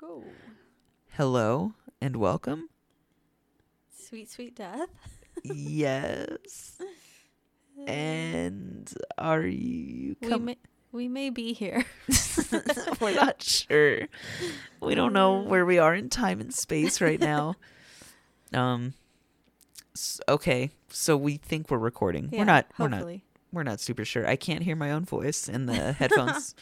go. Hello and welcome. Sweet, sweet death. yes. And are you we we may be here. We're not sure. We don't know where we are in time and space right now. Um okay, so we think we're recording. Yeah, we're not we're not we're not super sure. I can't hear my own voice in the headphones.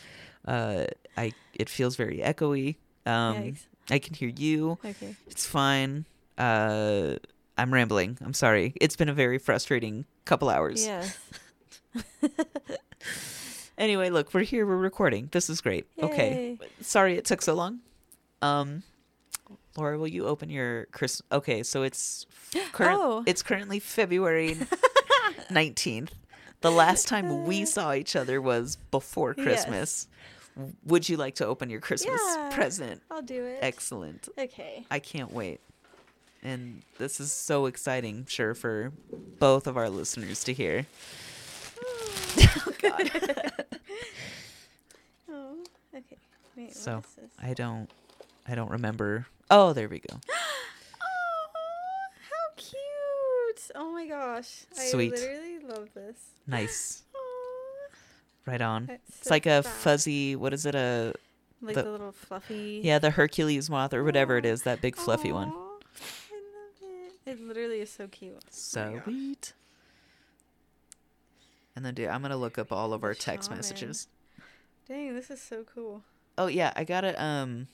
uh I it feels very echoey. Um Yikes. I can hear you. Okay. It's fine. Uh, I'm rambling. I'm sorry. It's been a very frustrating couple hours. Yes. Anyway, look, we're here. We're recording. This is great. Okay. Sorry it took so long. Um, Laura, will you open your Chris? Okay, so it's current. Oh. It's currently February nineteenth. The last time we saw each other was before Yes. Would you like to open your Christmas Yeah. present? I'll do it. Excellent. okay. I can't wait. And this is so exciting, sure, for both of our listeners to hear. oh God. Oh, oh. Okay. Wait. So, what is this? I don't I don't remember. Oh, there we go. Oh, how cute! Oh my gosh. Sweet. I literally love this. Nice. Right on. that's It's like a fuzzy, what is it? A like the- the, little fluffy. yeah, the Hercules moth or whatever it Aw. is, that big fluffy one. I love it. It literally is so cute. Gosh. Sweet. And then dude, I'm going to look up all of our The text shaman. messages. Dang, this is so cool. Oh yeah, I got to um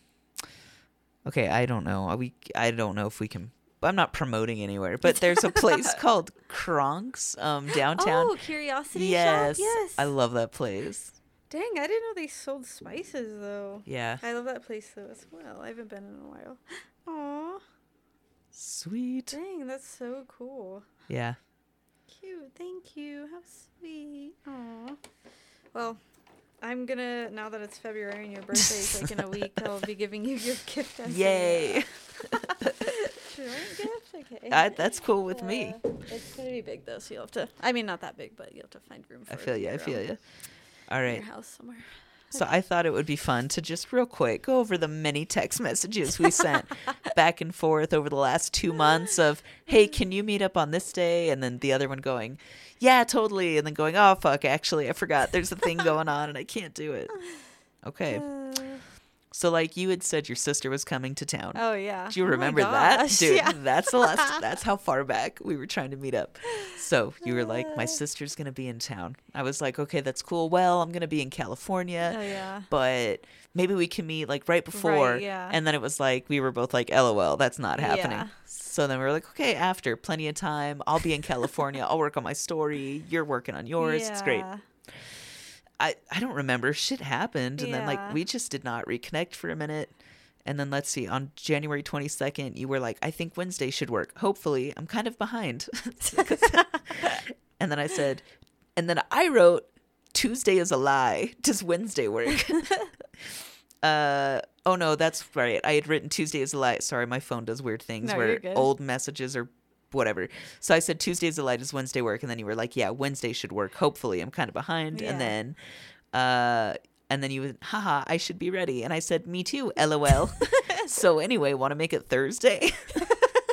Okay, I don't know. Are We I don't know if we can I'm not promoting anywhere, but there's a place called Kronk's um downtown. Oh, Curiosity yes. Shop. Yes. I love that place. Dang, I didn't know they sold spices though. Yeah. I love that place though as well. I haven't been in a while. Aw, Sweet. dang, that's so cool. Yeah. Cute. Thank you. How sweet. Aw. Well, I'm gonna now that it's February and your birthday is like in a week, I'll be giving you your gift. Yay. Okay. I, that's cool with me. Uh, it's gonna be big though, so you'll have to. I mean, not that big, but you'll have to find room for I feel you. I feel you. All right. house somewhere. So I thought it would be fun to just real quick go over the many text messages we sent back and forth over the last two months of, hey, can you meet up on this day? And then the other one going, yeah, totally. And then going, oh, fuck, actually, I forgot there's a thing going on and I can't do it. Okay. Uh, So, like, you had said your sister was coming to town. oh yeah. Do you Oh remember that? Dude, Yeah. that's the last that's how far back we were trying to meet up. So you were like, My Uh. sister's gonna be in town. I was like, Okay, that's cool. Well, I'm gonna be in California, Oh yeah. but maybe we can meet like right before. Right, yeah. And then it was like we were both like, LOL, that's not happening. Yeah. So then we were like, Okay, after plenty of time, I'll be in California, I'll work on my story, you're working on yours. Yeah. It's great. Yeah. I, I don't remember. Shit happened. And then, like, we just did not reconnect for a minute. And then, let's see, on January 22nd, you were like, I think Wednesday should work. Hopefully. I'm kind of behind. and then I said, and then I wrote, Tuesday is a lie. Does Wednesday work? uh, oh, no, that's right. I had written Tuesday is a lie. Sorry, my phone does weird things No, where old messages are whatever. So I said Tuesday's the lightest, Wednesday work? And then you were like, yeah, Wednesday should work. Hopefully. I'm kind of behind. Yeah. And then uh and then you went, haha, I should be ready. And I said, me too, lol. so anyway, want to make it Thursday?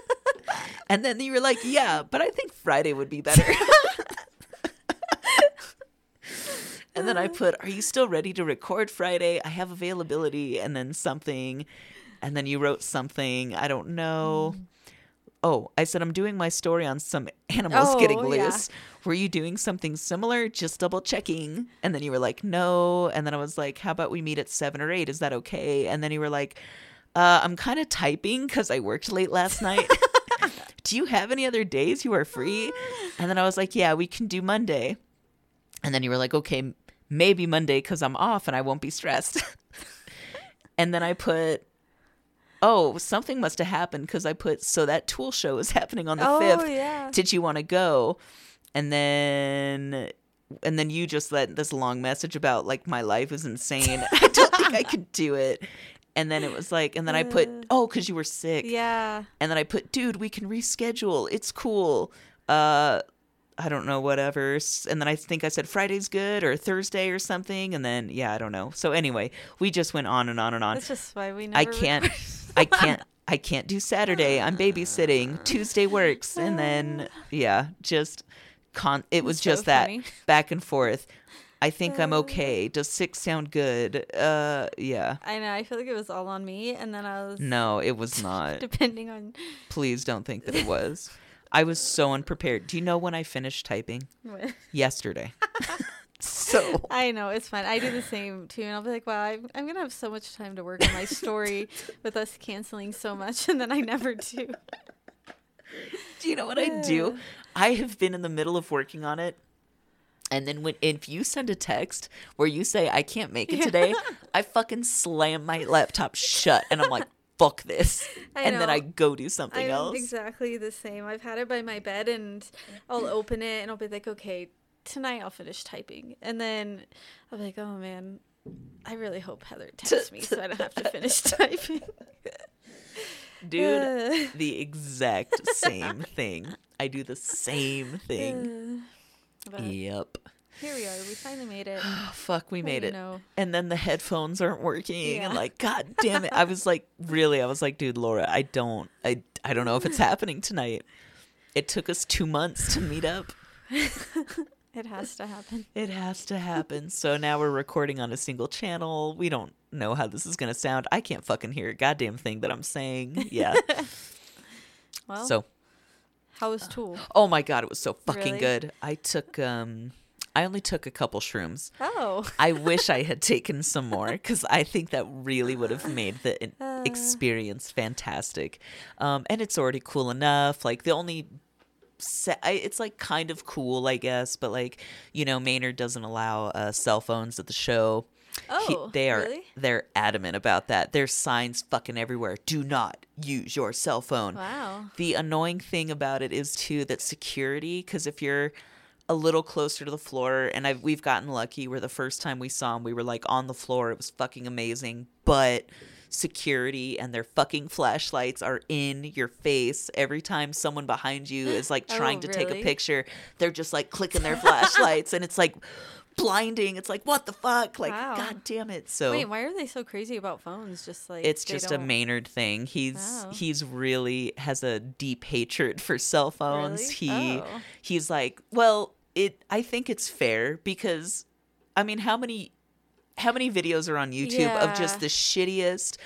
and then you were like, yeah, but I think Friday would be better. and then I put, are you still ready to record Friday? I have availability. And then something. And then you wrote something. I don't know. Oh, I said, I'm doing my story on some animals getting Oh, yeah. loose. Were you doing something similar? Just double checking. And then you were like, no. And then I was like, how about we meet at seven or eight? Is that okay? And then you were like, uh, I'm kind of typing because I worked late last night. do you have any other days you are free? And then I was like, yeah, we can do Monday. And then you were like, okay, maybe Monday because I'm off and I won't be stressed. and then I put, oh, something must have happened because I put, so that tool show is happening on the Oh 5th. yeah. Did you want to go? And then. And then you just let this long message about like my life is insane. I don't think I could do it. And then it was like, and then I put, oh, because you were sick. Yeah. And then I put, dude, we can reschedule. It's cool. Uh, I don't know, whatever. And then I think I said Friday's good or Thursday or something. And then, yeah, I don't know. So anyway, we just went on and on and on. That's just why we I can't. I can't, I can't do Saturday. I'm babysitting. Tuesday works. And then, yeah, just con, it was so just that back and forth. I think I'm okay. Does six sound good? Uh, yeah. I know. I feel like it was all on me, and then I was No, it was not. depending on. Please don't think that it was. I was so unprepared. Do you know when I finished typing? Yesterday. so I know it's fine. I do the same too, and I'll be like, "Wow, I'm, I'm gonna have so much time to work on my story with us canceling so much," and then I never do. do you know what I do? Uh. I have been in the middle of working on it. And then when if you send a text where you say I can't make it today, I fucking slam my laptop shut and I'm like, fuck this. I and then. I go do something I'm else. exactly the same. I've had it by my bed, and I'll open it, and I'll be like, "Okay, tonight I'll finish typing," and then I'll be like, "Oh man." I really hope Heather texts me so I don't have to finish typing. Dude, Uh, the exact same thing. I do the same thing. but Yep. here we are. We finally made it. Oh, fuck, we made it. know. And then the headphones aren't working. And Yeah. like, god damn it. I was like, really? I was like, dude, Laura, I don't I I don't know if it's happening tonight. It took us two months to meet up. It has to happen. It has to happen. So now we're recording on a single channel. We don't know how this is gonna sound. I can't fucking hear a goddamn thing that I'm saying. Yeah. Well, so how was Tool? oh my god, it was so fucking Really? good. I took um I only took a couple shrooms. Oh, I wish I had taken some more because I think that really would have made the Uh. experience fantastic. Um, and it's already cool enough. Like the only, se- I, it's like kind of cool, I guess, but like you know, Maynard doesn't allow uh, cell phones at the show. He- Oh, they are really? they're adamant about that. There's signs fucking everywhere. Do not use your cell phone. wow. The annoying thing about it is too that security, because if you're a little closer to the floor, and I've we've gotten lucky where the first time we saw him, we were like on the floor. It was fucking amazing, but security and their fucking flashlights are in your face every time someone behind you is like Oh, trying to take a picture they're just like clicking their flashlights and it's like blinding it's like what the fuck like Wow. god damn it so Wait, why are they so crazy about phones? Just like it's just a don't- Maynard thing. He's Wow. he's really has a deep hatred for cell phones. Really? He Oh. he's like, well, it I think it's fair because I mean, how many how many videos are on YouTube of just the shittiest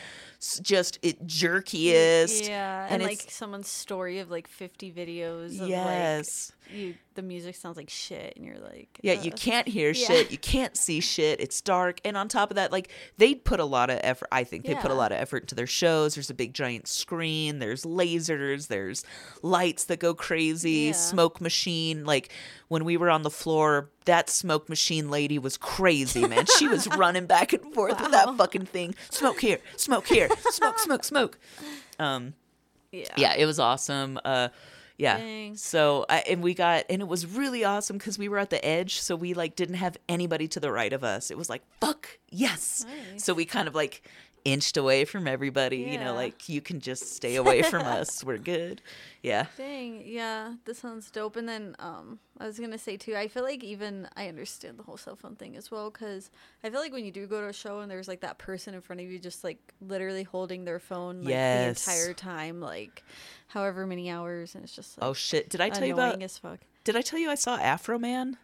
just it jerkiest Yeah, and and, like someone's story of like 50 videos. Of, yes. Like, you the music sounds like shit, and you're like, Yeah, you can't hear yeah. shit. You can't see shit. It's dark. And on top of that, like they put a lot of effort. I think they put a lot of effort into their shows. There's a big giant screen. There's lasers. There's lights that go crazy. Yeah. Smoke machine. Like when we were on the floor, that smoke machine lady was crazy, man. she was running back and forth with that fucking thing. Smoke here. Smoke here. Smoke. Smoke. Smoke. Um Yeah. yeah it was awesome uh yeah Dang. so I, and we got and it was really awesome because we were at the edge so we like didn't have anybody to the right of us it was like fuck yes Nice. so we kind of like inched away from everybody you know like you can just stay away from us. We're good. Yeah. Dang, yeah, this sounds dope. And then um, I was gonna say too, I feel like even I understand the whole cell phone thing as well, because I feel like when you do go to a show and there's like that person in front of you, just like literally holding their phone like Yes. the entire time, like however many hours, and it's just like oh shit. Did i tell you about as fuck. did i tell you i saw afro man?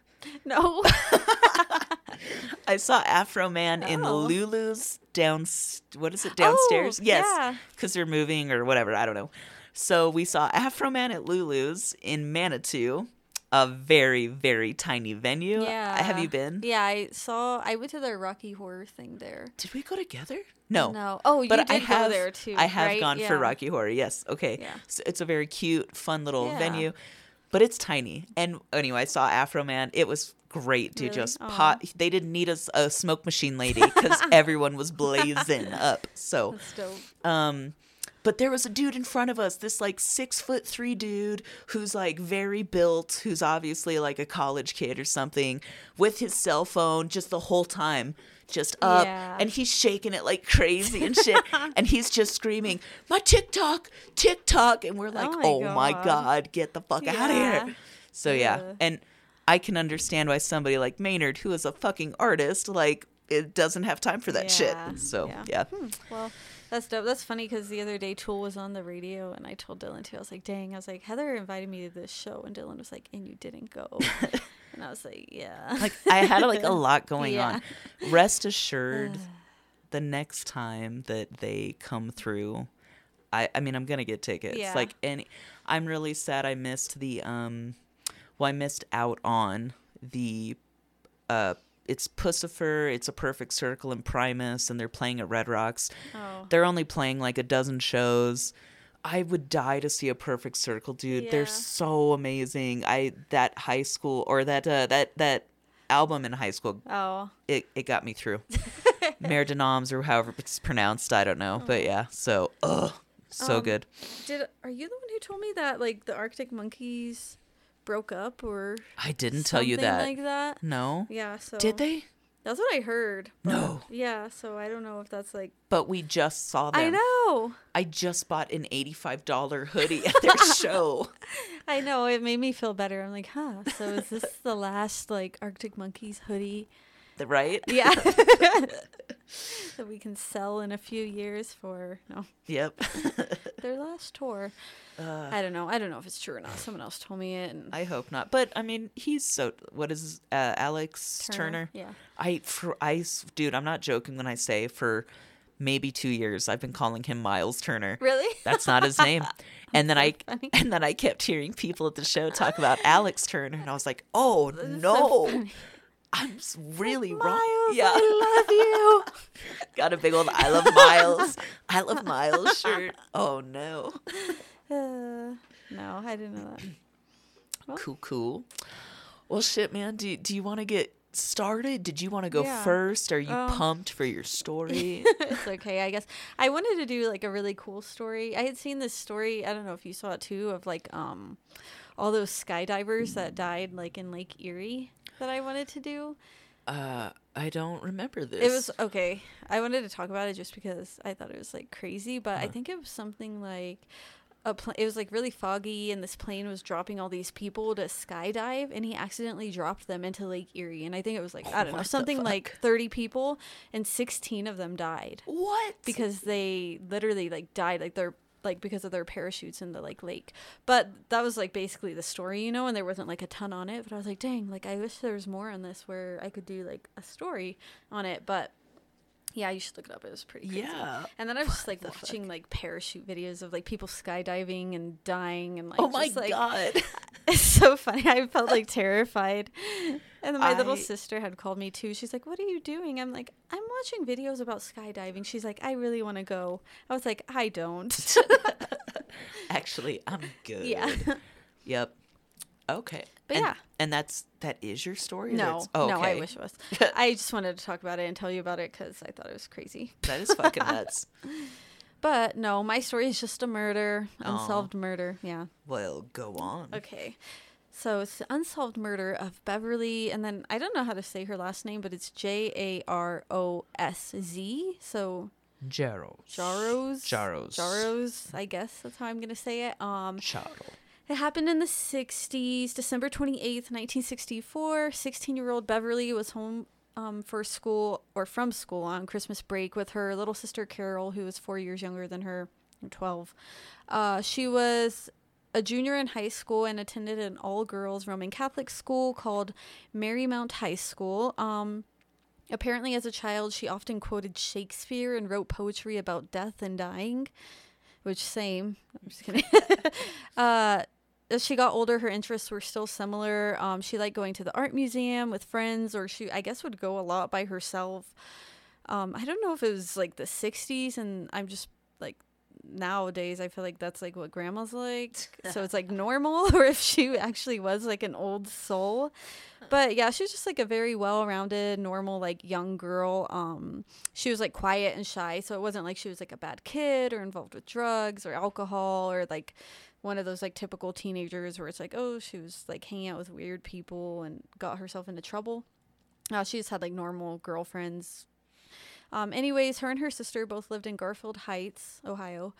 No, i saw afro man in Oh. lulu's down what is it downstairs Oh, yes yeah. because they're moving or whatever. I don't know. So we saw Afro Man at Lulu's in Manitou, a very very tiny venue. yeah. Have you been? Yeah, I saw. I went to the Rocky Horror thing there. Did we go together? No. No. Oh, you But did I have go there too. I have right? gone for Rocky Horror. Yes. Okay. Yeah. So it's a very cute, fun little Yeah. venue, but it's tiny. And anyway, I saw Afro Man. It was great to Really? just pot. They didn't need a smoke machine lady because everyone was blazing up. So um, but there was a dude in front of us, this like six foot three dude who's like very built, who's obviously like a college kid or something, with his cell phone just the whole time, just up, Yeah. and he's shaking it like crazy and shit, and he's just screaming, "My TikTok, TikTok!" and we're like, Oh "Oh my my God. god, get the fuck out of here!" So yeah, Ugh. and I can understand why somebody like Maynard, who is a fucking artist, like it doesn't have time for that Yeah, shit. So yeah. yeah. Hmm, well, that's dope. That's funny because the other day Tool was on the radio, and I told Dylan too. I was like, "Dang!" I was like, "Heather invited me to this show," and Dylan was like, "And you didn't go." and I was like, "Yeah." Like I had like a lot going Yeah. on. Rest assured, the next time that they come through, I I mean I'm gonna get tickets. Yeah. Like any, I'm really sad I missed the um, well I missed out on the uh. It's Puscifer, it's a perfect circle and Primus, and they're playing at Red Rocks. Oh. They're only playing like a dozen shows. I would die to see a perfect circle, dude. They're so amazing. I that high school or that uh, that that album in high school Oh. it, it got me through. Mer de Noms or however it's pronounced, I don't know. But yeah, so ugh, so Um, good. Did are you the one who told me that like the Arctic Monkeys broke up or I didn't tell you that. like that? no. Yeah. So Did they? That's what I heard. No. Yeah. So I don't know if that's like. But we just saw them. I know. I just bought an eighty-five dollar hoodie at their show. I know. It made me feel better. I'm like, huh. So is this the last like Arctic Monkeys hoodie? The right? Yeah. that we can sell in a few years for no Yep. Their last tour. Uh, I don't know. I don't know if it's true or not. Someone else told me it. And I hope not. But I mean, he's so. What is uh, Alex Turner? Yeah. I for I dude, I'm not joking when I say for maybe two years I've been calling him Miles Turner. Really? That's not his name. And then I funny. and then I kept hearing people at the show talk about Alex Turner, and I was like, oh no, so. I'm really Miles, wrong. Yeah, I love you. got a big old I love Miles, I love Miles shirt. Oh no, Uh, no, I didn't know that. Well. cool, cool. Well, shit, man. Do do you want to get started? Did you want to go Yeah. first? Are you Um, pumped for your story? it's okay, I guess. I wanted to do like a really cool story. I had seen this story, I don't know if you saw it too, of like um all those skydivers that died like in Lake Erie that I wanted to do. uh, I don't remember this. It was okay. I wanted to talk about it just because I thought it was like crazy, but I Uh-huh. think it was something like a pl- it was like really foggy and this plane was dropping all these people to skydive and he accidentally dropped them into Lake Erie and I think it was like I don't know What the something like 30 people and 16 of them died what because they literally like died like they're like because of their parachutes in the like lake. But that was like basically the story you know and there wasn't like a ton on it. But i was like dang like i wish there was more on this where i could do like a story on it. But yeah you should look it up it was pretty crazy. Yeah. and then i was just like watching like parachute videos of like people skydiving and dying and like Oh my just, like, god. it's so funny. I felt like terrified. And then my little sister had called me too. She's like, What are you doing? I'm like, I'm watching videos about skydiving. She's like, I really want to go. I was like, I don't. Actually, I'm good. yeah. Yep. Okay. But and, yeah. And that's that is your story. or No, that's- oh, no, I wish it was. I just wanted to talk about it and tell you about it because I thought it was crazy. That is fucking nuts. But no, my story is just a murder, Aw. unsolved murder. Yeah. Well, go on. Okay. So it's the unsolved murder of Beverly, and then I don't know how to say her last name, but it's J A R O S Z. So Jaros. Jaros. Jaros. Jaros, I guess that's how I'm gonna say it. Um, Charo. It happened in the '60s, December 28th, 1964. 16-year-old Beverly was home um, for school or from school on Christmas break with her little sister Carol, who was four years younger than her, 12. Uh, she was a junior in high school and attended an all-girls Roman Catholic school called Marymount High School. Um, Apparently, as a child, she often quoted Shakespeare and wrote poetry about death and dying, which same. I'm just kidding. uh, as she got older, her interests were still similar. Um, she liked going to the art museum with friends, or she, I guess, would go a lot by herself. Um, I don't know if it was like the 60s, and I'm just like nowadays I feel like that's like what grandma's like. so it's like normal, or if she actually was like an old soul. But yeah, she was just like a very well-rounded, normal like young girl. Um, she was like quiet and shy, so it wasn't like she was like a bad kid or involved with drugs or alcohol or like one of those like typical teenagers where it's like, oh, she was like hanging out with weird people and got herself into trouble. Uh, she just had like normal girlfriends. Um, anyways, her and her sister both lived in Garfield Heights, Ohio,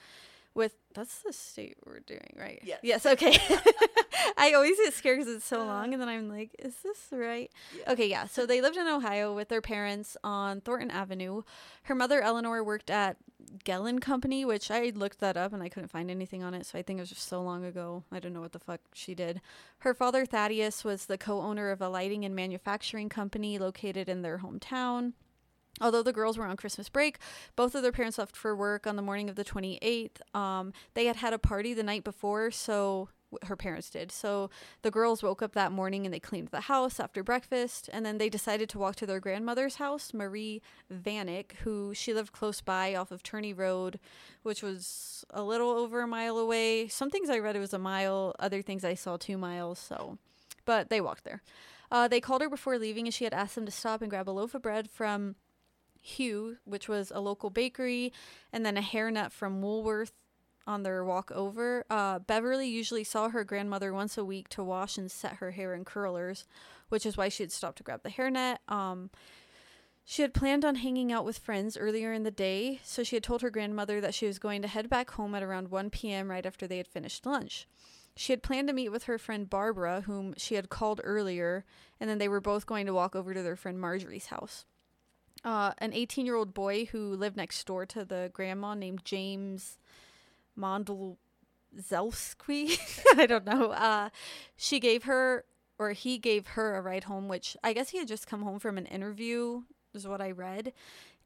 with that's the state we're doing, right? Yes. Yes. Okay. I always get scared because it's so uh. long, and then I'm like, is this right? Yeah. Okay, yeah. So they lived in Ohio with their parents on Thornton Avenue. Her mother, Eleanor, worked at Gellin Company, which I looked that up and I couldn't find anything on it. So I think it was just so long ago. I don't know what the fuck she did. Her father, Thaddeus, was the co owner of a lighting and manufacturing company located in their hometown. Although the girls were on Christmas break, both of their parents left for work on the morning of the 28th. Um, they had had a party the night before, so her parents did. So the girls woke up that morning and they cleaned the house after breakfast, and then they decided to walk to their grandmother's house, Marie Vanek, who she lived close by off of Turney Road, which was a little over a mile away. Some things I read it was a mile, other things I saw two miles. So, but they walked there. Uh, they called her before leaving, and she had asked them to stop and grab a loaf of bread from Hugh, which was a local bakery, and then a hairnet from Woolworth on their walk over. Uh, Beverly usually saw her grandmother once a week to wash and set her hair in curlers, which is why she had stopped to grab the hairnet. Um, she had planned on hanging out with friends earlier in the day, so she had told her grandmother that she was going to head back home at around 1 p.m. right after they had finished lunch. She had planned to meet with her friend Barbara, whom she had called earlier, and then they were both going to walk over to their friend Marjorie's house uh, an 18 year old boy who lived next door to the grandma named James Mondzelski. I don't know. Uh, she gave her, or he gave her a ride home, which I guess he had just come home from an interview, is what I read.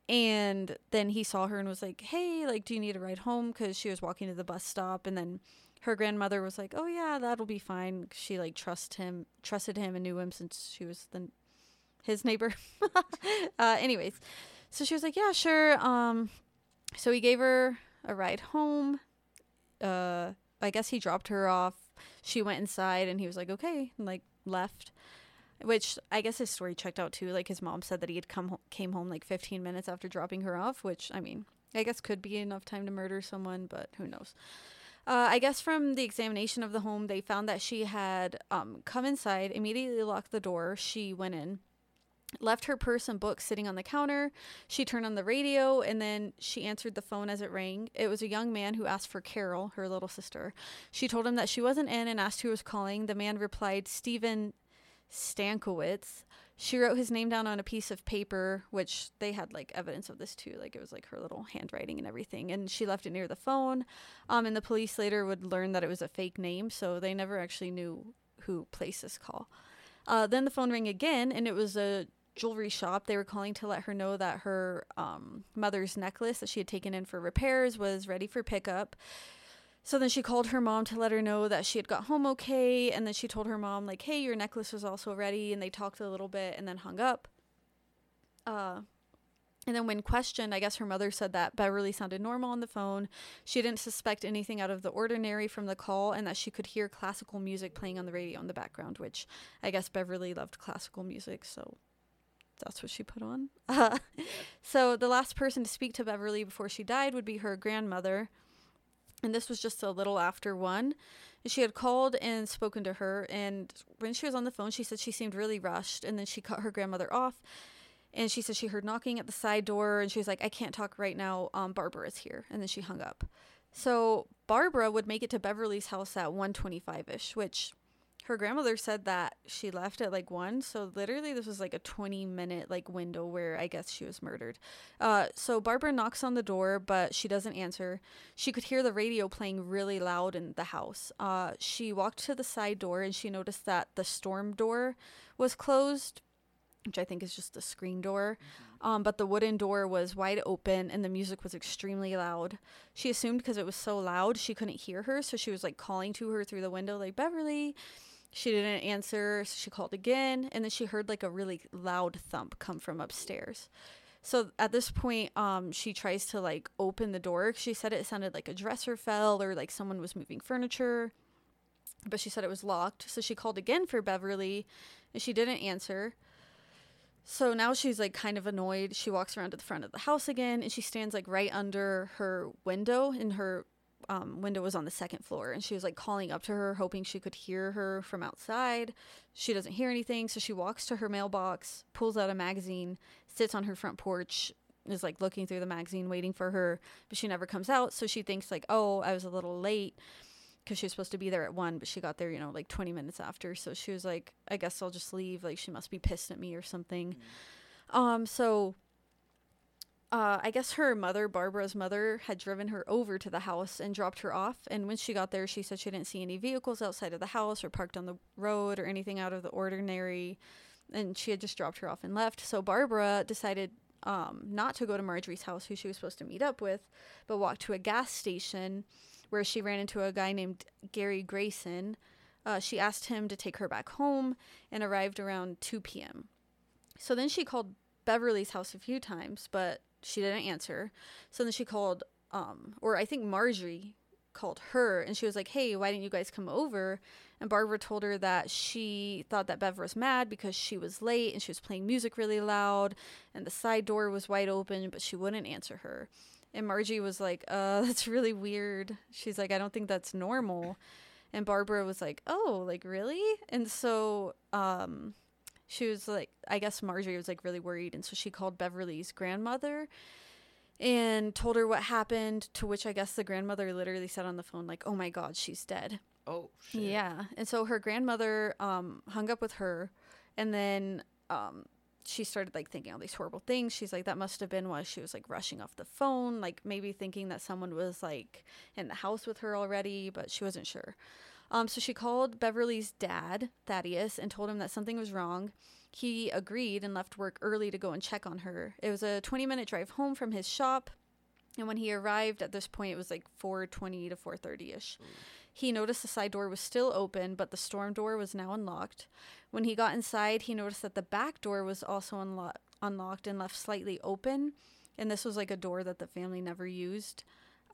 And then he saw her and was like, hey, like, do you need a ride home? Because she was walking to the bus stop. And then her grandmother was like, oh, yeah, that'll be fine. She, like, trust him, trusted him and knew him since she was the his neighbor. uh, anyways, so she was like, "Yeah, sure." Um, so he gave her a ride home. Uh, I guess he dropped her off. She went inside, and he was like, "Okay," and like left. Which I guess his story checked out too. Like his mom said that he had come ho- came home like 15 minutes after dropping her off, which I mean, I guess could be enough time to murder someone, but who knows. Uh, I guess from the examination of the home, they found that she had um, come inside, immediately locked the door. She went in, left her purse and books sitting on the counter. She turned on the radio and then she answered the phone as it rang. It was a young man who asked for Carol, her little sister. She told him that she wasn't in and asked who was calling. The man replied, Stephen Stankowitz. She wrote his name down on a piece of paper, which they had like evidence of this too. Like it was like her little handwriting and everything. And she left it near the phone. Um, and the police later would learn that it was a fake name, so they never actually knew who placed this call. Uh, then the phone rang again, and it was a jewelry shop. They were calling to let her know that her um, mother's necklace that she had taken in for repairs was ready for pickup. So then she called her mom to let her know that she had got home okay. And then she told her mom, like, hey, your necklace was also ready. And they talked a little bit and then hung up. Uh, and then when questioned, I guess her mother said that Beverly sounded normal on the phone. She didn't suspect anything out of the ordinary from the call and that she could hear classical music playing on the radio in the background, which I guess Beverly loved classical music, so that's what she put on. Uh, so the last person to speak to Beverly before she died would be her grandmother. And this was just a little after one. She had called and spoken to her. And when she was on the phone, she said she seemed really rushed. And then she cut her grandmother off. And she said she heard knocking at the side door. And she was like, I can't talk right now. Um, Barbara is here. And then she hung up. So Barbara would make it to Beverly's house at 125 ish, which her grandmother said that she left at like one so literally this was like a 20 minute like window where i guess she was murdered uh, so barbara knocks on the door but she doesn't answer she could hear the radio playing really loud in the house uh, she walked to the side door and she noticed that the storm door was closed which i think is just the screen door um, but the wooden door was wide open and the music was extremely loud. She assumed because it was so loud she couldn't hear her, so she was like calling to her through the window, like Beverly. She didn't answer, so she called again, and then she heard like a really loud thump come from upstairs. So at this point, um, she tries to like open the door. She said it sounded like a dresser fell or like someone was moving furniture, but she said it was locked. So she called again for Beverly, and she didn't answer. So now she's like kind of annoyed. She walks around to the front of the house again, and she stands like right under her window, and her um, window was on the second floor and she was like calling up to her hoping she could hear her from outside she doesn't hear anything so she walks to her mailbox pulls out a magazine sits on her front porch is like looking through the magazine waiting for her, but she never comes out. So she thinks like, oh, I was a little late because she was supposed to be there at one, but she got there, you know, like 20 minutes after. So she was like, I guess I'll just leave. Like she must be pissed at me or something. Um, so uh, I guess her mother, Barbara's mother, had driven her over to the house and dropped her off. And when she got there, she said she didn't see any vehicles outside of the house or parked on the road or anything out of the ordinary. And she had just dropped her off and left. So Barbara decided um, not to go to Marjorie's house, who she was supposed to meet up with, but walked to a gas station where she ran into a guy named Gary Grayson. Uh, she asked him to take her back home and arrived around 2 p.m. So then she called Beverly's house a few times, but she didn't answer. So then she called, um, or I think Marjorie called her and she was like, Hey, why didn't you guys come over? And Barbara told her that she thought that Bev was mad because she was late and she was playing music really loud and the side door was wide open, but she wouldn't answer her. And Margie was like, uh, that's really weird. She's like, I don't think that's normal. And Barbara was like, oh, like really? And so, um, she was like, I guess Marjorie was like really worried. And so she called Beverly's grandmother and told her what happened. To which I guess the grandmother literally said on the phone, like, oh my God, she's dead. Oh, shit. Yeah. And so her grandmother um, hung up with her and then um, she started like thinking all these horrible things. She's like, that must have been why she was like rushing off the phone, like maybe thinking that someone was like in the house with her already, but she wasn't sure. Um, so she called Beverly's dad, Thaddeus, and told him that something was wrong. He agreed and left work early to go and check on her. It was a 20 minute drive home from his shop. And when he arrived at this point, it was like 4:20 to 4:30 ish. He noticed the side door was still open, but the storm door was now unlocked. When he got inside, he noticed that the back door was also unlo- unlocked and left slightly open. And this was like a door that the family never used.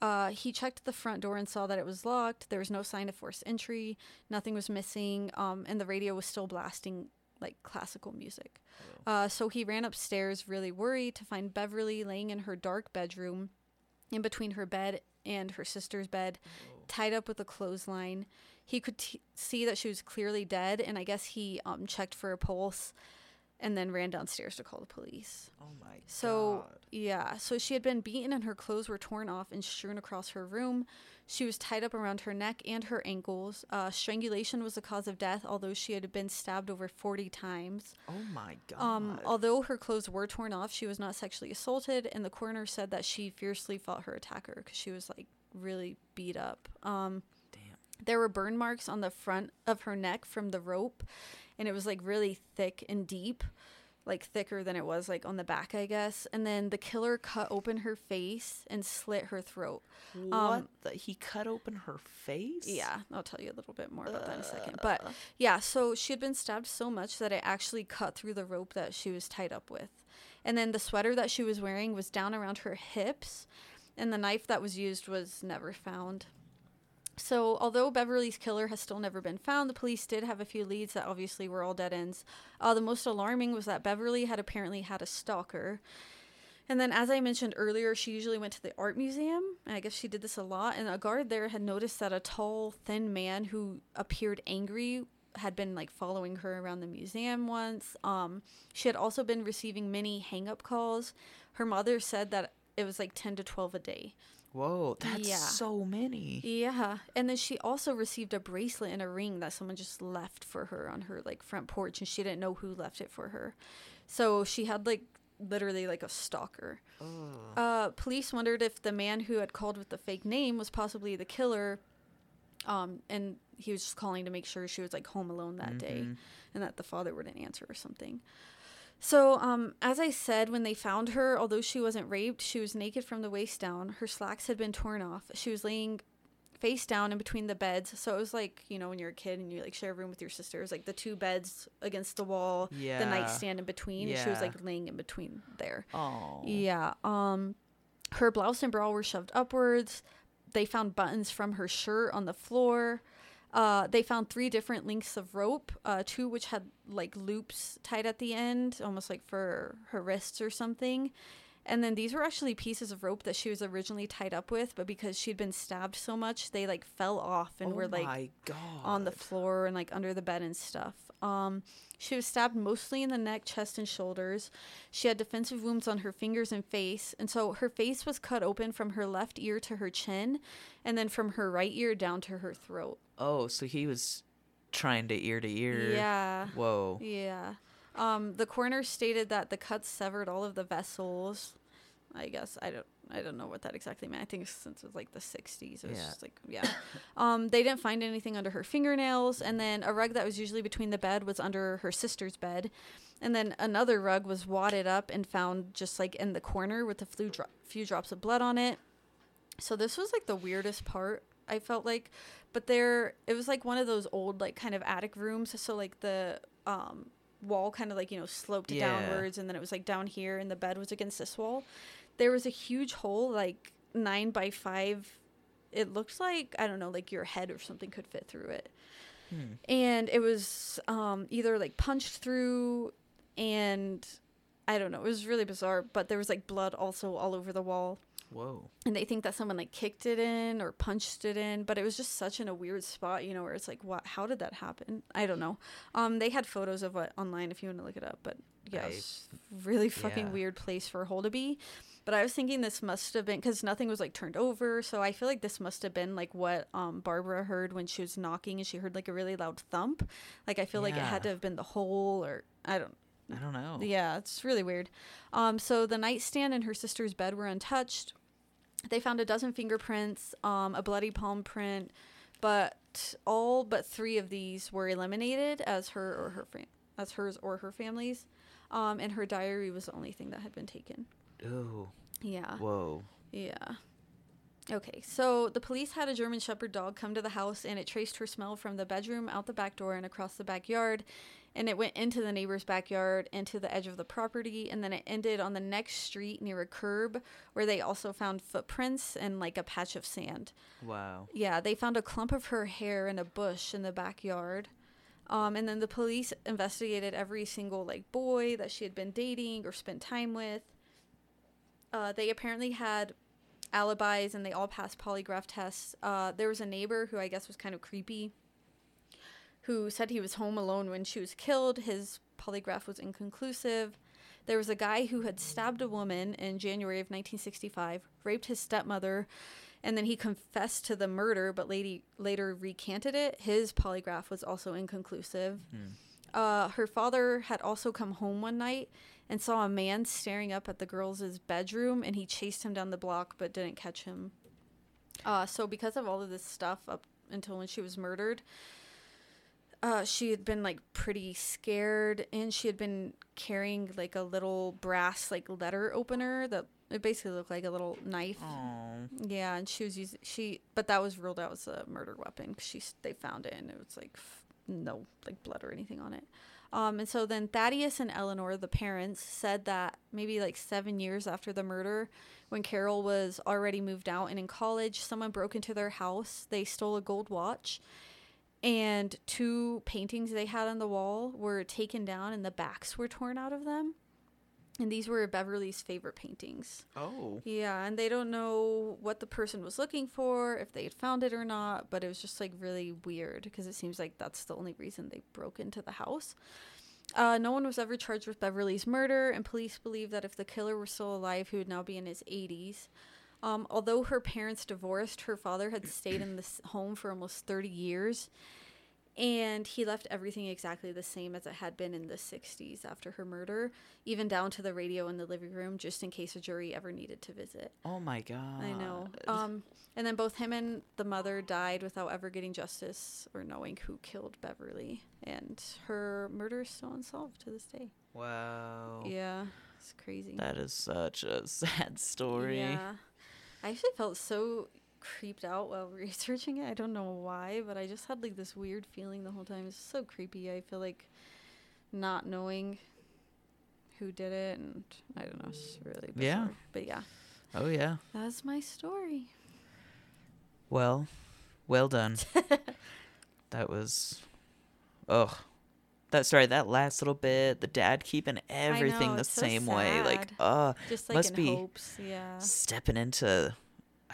Uh, he checked the front door and saw that it was locked. There was no sign of forced entry. Nothing was missing. Um, and the radio was still blasting like classical music. Uh, so he ran upstairs, really worried, to find Beverly laying in her dark bedroom, in between her bed and her sister's bed, tied up with a clothesline. He could t- see that she was clearly dead, and I guess he um, checked for a pulse and then ran downstairs to call the police. Oh my So, god. yeah, so she had been beaten and her clothes were torn off and strewn across her room. She was tied up around her neck and her ankles. Uh, strangulation was the cause of death, although she had been stabbed over 40 times. Oh my god. Um, although her clothes were torn off, she was not sexually assaulted, and the coroner said that she fiercely fought her attacker because she was like really beat up. Um, Damn. there were burn marks on the front of her neck from the rope, and it was like really thick and deep, like thicker than it was like on the back, I guess. And then the killer cut open her face and slit her throat. What the? He cut open her face? um, Yeah, I'll tell you a little bit more about that in a second. But yeah, so she had been stabbed so much that it actually cut through the rope that she was tied up with. And then the sweater that she was wearing was down around her hips, and the knife that was used was never found. So, although Beverly's killer has still never been found, the police did have a few leads that obviously were all dead ends. Uh, the most alarming was that Beverly had apparently had a stalker. And then, as I mentioned earlier, she usually went to the art museum. And I guess she did this a lot. And a guard there had noticed that a tall, thin man who appeared angry had been like following her around the museum once. Um, she had also been receiving many hang up calls. Her mother said that it was like 10 to 12 a day. Whoa, that's Yeah. so many. Yeah. And then she also received a bracelet and a ring that someone just left for her on her like front porch and she didn't know who left it for her. So she had like literally like a stalker. Uh, police wondered if the man who had called with the fake name was possibly the killer. Um, and he was just calling to make sure she was like home alone that day and that the father wouldn't answer or something. So, um, as I said, when they found her, although she wasn't raped, she was naked from the waist down. Her slacks had been torn off. She was laying face down in between the beds. So it was like, you know, when you're a kid and you like share a room with your sisters, like the two beds against the wall, Yeah. the nightstand in between, and she was like laying in between there. Oh. Yeah. Um her blouse and bra were shoved upwards. They found buttons from her shirt on the floor. Uh, they found three different lengths of rope, uh, two which had like loops tied at the end, almost like for her wrists or something. And then these were actually pieces of rope that she was originally tied up with, but because she'd been stabbed so much, they like fell off and oh were like god. on the floor and like under the bed and stuff. Um, she was stabbed mostly in the neck, chest, and shoulders. She had defensive wounds on her fingers and face, and so her face was cut open from her left ear to her chin, and then from her right ear down to her throat. Oh, so he was trying to ear to ear. Yeah. Whoa. Yeah. Um, the coroner stated that the cuts severed all of the vessels. I guess I don't I don't know what that exactly meant. I think since it was like the 60s, it was Yeah. just like yeah. Um, they didn't find anything under her fingernails, and then a rug that was usually between the bed was under her sister's bed, and then another rug was wadded up and found just like in the corner with a few, dro- few drops of blood on it. So this was like the weirdest part. I felt like, but there it was like one of those old like kind of attic rooms. So like the um wall kind of like you know sloped Yeah. downwards, and then it was like down here, and the bed was against this wall. There was a huge hole like nine by five. It looked like I don't know, like your head or something could fit through it Hmm. and it was um, either like punched through and i don't know it was really bizarre but there was like blood also all over the wall Whoa. and they think that someone like kicked it in or punched it in but it was just such in a weird spot you know where it's like what how did that happen i don't know um they had photos of it online if you want to look it up but yeah it's really fucking yeah. weird place for a hole to be but i was thinking this must have been because nothing was like turned over so i feel like this must have been like what um barbara heard when she was knocking and she heard like a really loud thump like i feel like it had to have been the hole or i don't I don't know. yeah, it's really weird. Um, so the nightstand and her sister's bed were untouched. They found a dozen fingerprints, um, a bloody palm print, but all but three of these were eliminated as her or her fam- as hers or her family's. Um, and her diary was the only thing that had been taken. Oh. Yeah. Whoa. Yeah. Okay, so the police had a German Shepherd dog come to the house and it traced her smell from the bedroom out the back door and across the backyard. And it went into the neighbor's backyard into the edge of the property. And then it ended on the next street near a curb where they also found footprints and like a patch of sand. Wow. Yeah, they found a clump of her hair in a bush in the backyard. Um, and then the police investigated every single like boy that she had been dating or spent time with. Uh, they apparently had alibis and they all passed polygraph tests. Uh, there was a neighbor who I guess was kind of creepy who said he was home alone when she was killed. His polygraph was inconclusive. There was a guy who had stabbed a woman in January of 1965, raped his stepmother, and then he confessed to the murder but lady, later recanted it. His polygraph was also inconclusive. Uh, her father had also come home one night and saw a man staring up at the girls' bedroom, and he chased him down the block but didn't catch him. Uh, so, because of all of this stuff up until when she was murdered, uh, she had been like pretty scared, and she had been carrying like a little brass like letter opener that it basically looked like a little knife. Oh. Yeah, and she was using she, but that was ruled out as a murder weapon 'cause she they found it and it was like f- no like blood or anything on it. Um, and so then Thaddeus and Eleanor, the parents, said that maybe like seven years after the murder, when Carol was already moved out and in college, someone broke into their house. They stole a gold watch, and two paintings they had on the wall were taken down and the backs were torn out of them. And these were Beverly's favorite paintings. Oh. Yeah, and they don't know what the person was looking for, if they had found it or not, but it was just like really weird because it seems like that's the only reason they broke into the house. Uh, no one was ever charged with Beverly's murder, and police believe that if the killer were still alive, he would now be in his 80s. Um, although her parents divorced, her father had stayed in this home for almost 30 years, and he left everything exactly the same as it had been in the 60s after her murder, even down to the radio in the living room, just in case a jury ever needed to visit. Oh my god. I know. Um, and then both him and the mother died without ever getting justice or knowing who killed Beverly. And her murder is still unsolved to this day. Wow. Yeah, it's crazy. That is such a sad story. Yeah. I actually felt so creeped out while researching it. I don't know why, but I just had like this weird feeling the whole time. It's so creepy. I feel like not knowing who did it and I don't know, it's really bizarre. Yeah. But yeah, Oh yeah. that's my story. Well, well done. that was, oh, that sorry that last little bit the dad keeping everything know, the it's so same way like uh Just like must be hopes. Yeah. stepping into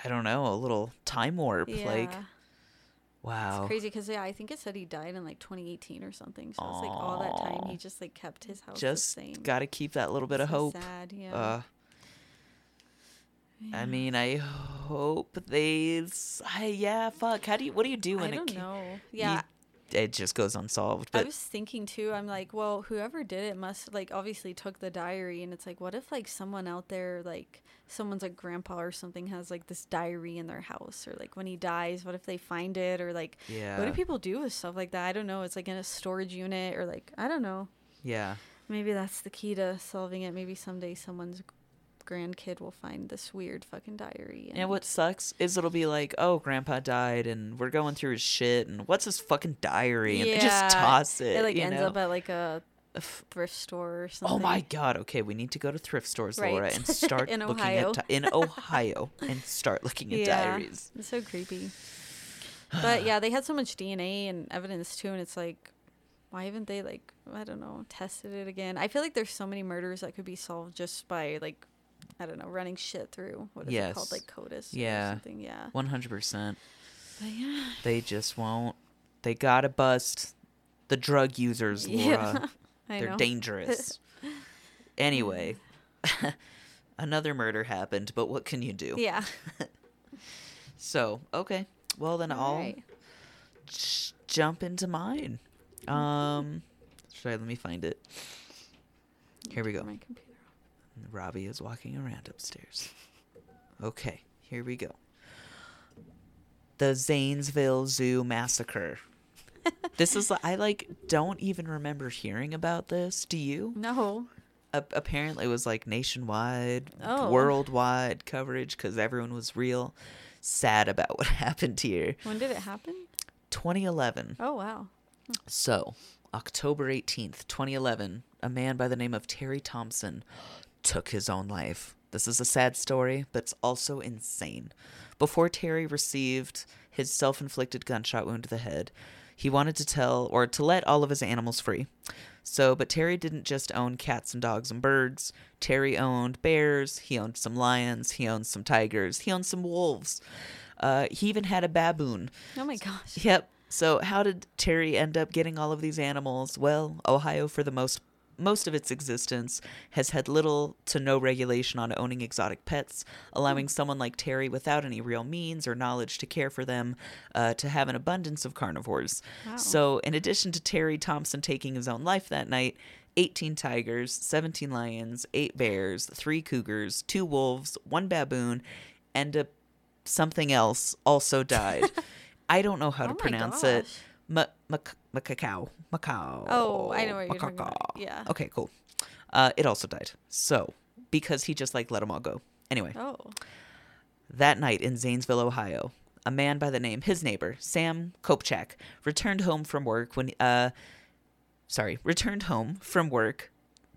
i don't know a little time warp Yeah. like It's wow crazy because yeah, I think it said he died in like 2018 or something. So it's like all that time he just like kept his house just the same. gotta keep that little bit of hope Sad, yeah. uh Yeah. I mean, I hope they. I, yeah, fuck. How do you? What do you do I when it? don't know. Yeah, it just goes unsolved. I was thinking too. I'm like, well, whoever did it must like obviously took the diary, and it's like, what if like someone out there, like someone's like grandpa or something, has like this diary in their house, or like when he dies, what if they find it, or like yeah, what do people do with stuff like that? I don't know. It's like in a storage unit, or like I don't know. yeah, Maybe that's the key to solving it. Maybe someday someone's grandkid will find this weird fucking diary. and what sucks is it'll be like, oh, grandpa died, and we're going through his shit, and what's his fucking diary, and they just toss it. it like ends know? up at like a thrift store or something. Oh my god! Okay, we need to go to thrift stores, Laura, and start In looking Ohio. at di- in Ohio and start looking at Yeah. diaries. It's so creepy. But yeah, they had so much DNA and evidence too, and it's like, why haven't they like I don't know tested it again? I feel like there's so many murders that could be solved just by like I don't know running shit through what is it called like CODIS Yeah. or something. Yeah. One hundred percent. But yeah. They just won't. They gotta bust the drug users, Laura. Yeah. I They're know. dangerous. anyway, another murder happened, but what can you do? Yeah. So, okay. Well, then I'll Alright. j- jump into mine. Um, sorry, let me find it. Here we go. Robbie is walking around upstairs. Okay, here we go. The Zanesville Zoo Massacre. this is I like don't even remember hearing about this. Do you? No. A- apparently it was like nationwide, Oh. worldwide coverage because everyone was real sad about what happened here. When did it happen? 2011. Oh wow. So, October 18th, 2011, a man by the name of Terry Thompson took his own life. This is a sad story, but it's also insane. Before Terry received his self inflicted gunshot wound to the head, he wanted to tell or to let all of his animals free. So, but Terry didn't just own cats and dogs and birds. Terry owned bears, he owned some lions, he owned some tigers, he owned some wolves. Uh, he even had a baboon. Oh my gosh. Yep. So how did Terry end up getting all of these animals? Well, Ohio for the most most of its existence has had little to no regulation on owning exotic pets, allowing someone like Terry without any real means or knowledge to care for them uh, to have an abundance of carnivores. Wow. So, in addition to Terry Thompson taking his own life that night, 18 tigers, 17 lions, 8 bears, 3 cougars, 2 wolves, 1 baboon, and a something else also died. I don't know how to Oh my pronounce it. gosh. Ma- mac- Macacao. Macau. Oh, I know what you're talking about. Yeah. Okay, cool. Uh, it also died. So, because he just like let them all go. Anyway, Oh. that night in Zanesville, Ohio, a man by the name his neighbor Sam Kopchak returned home from work when uh, sorry, returned home from work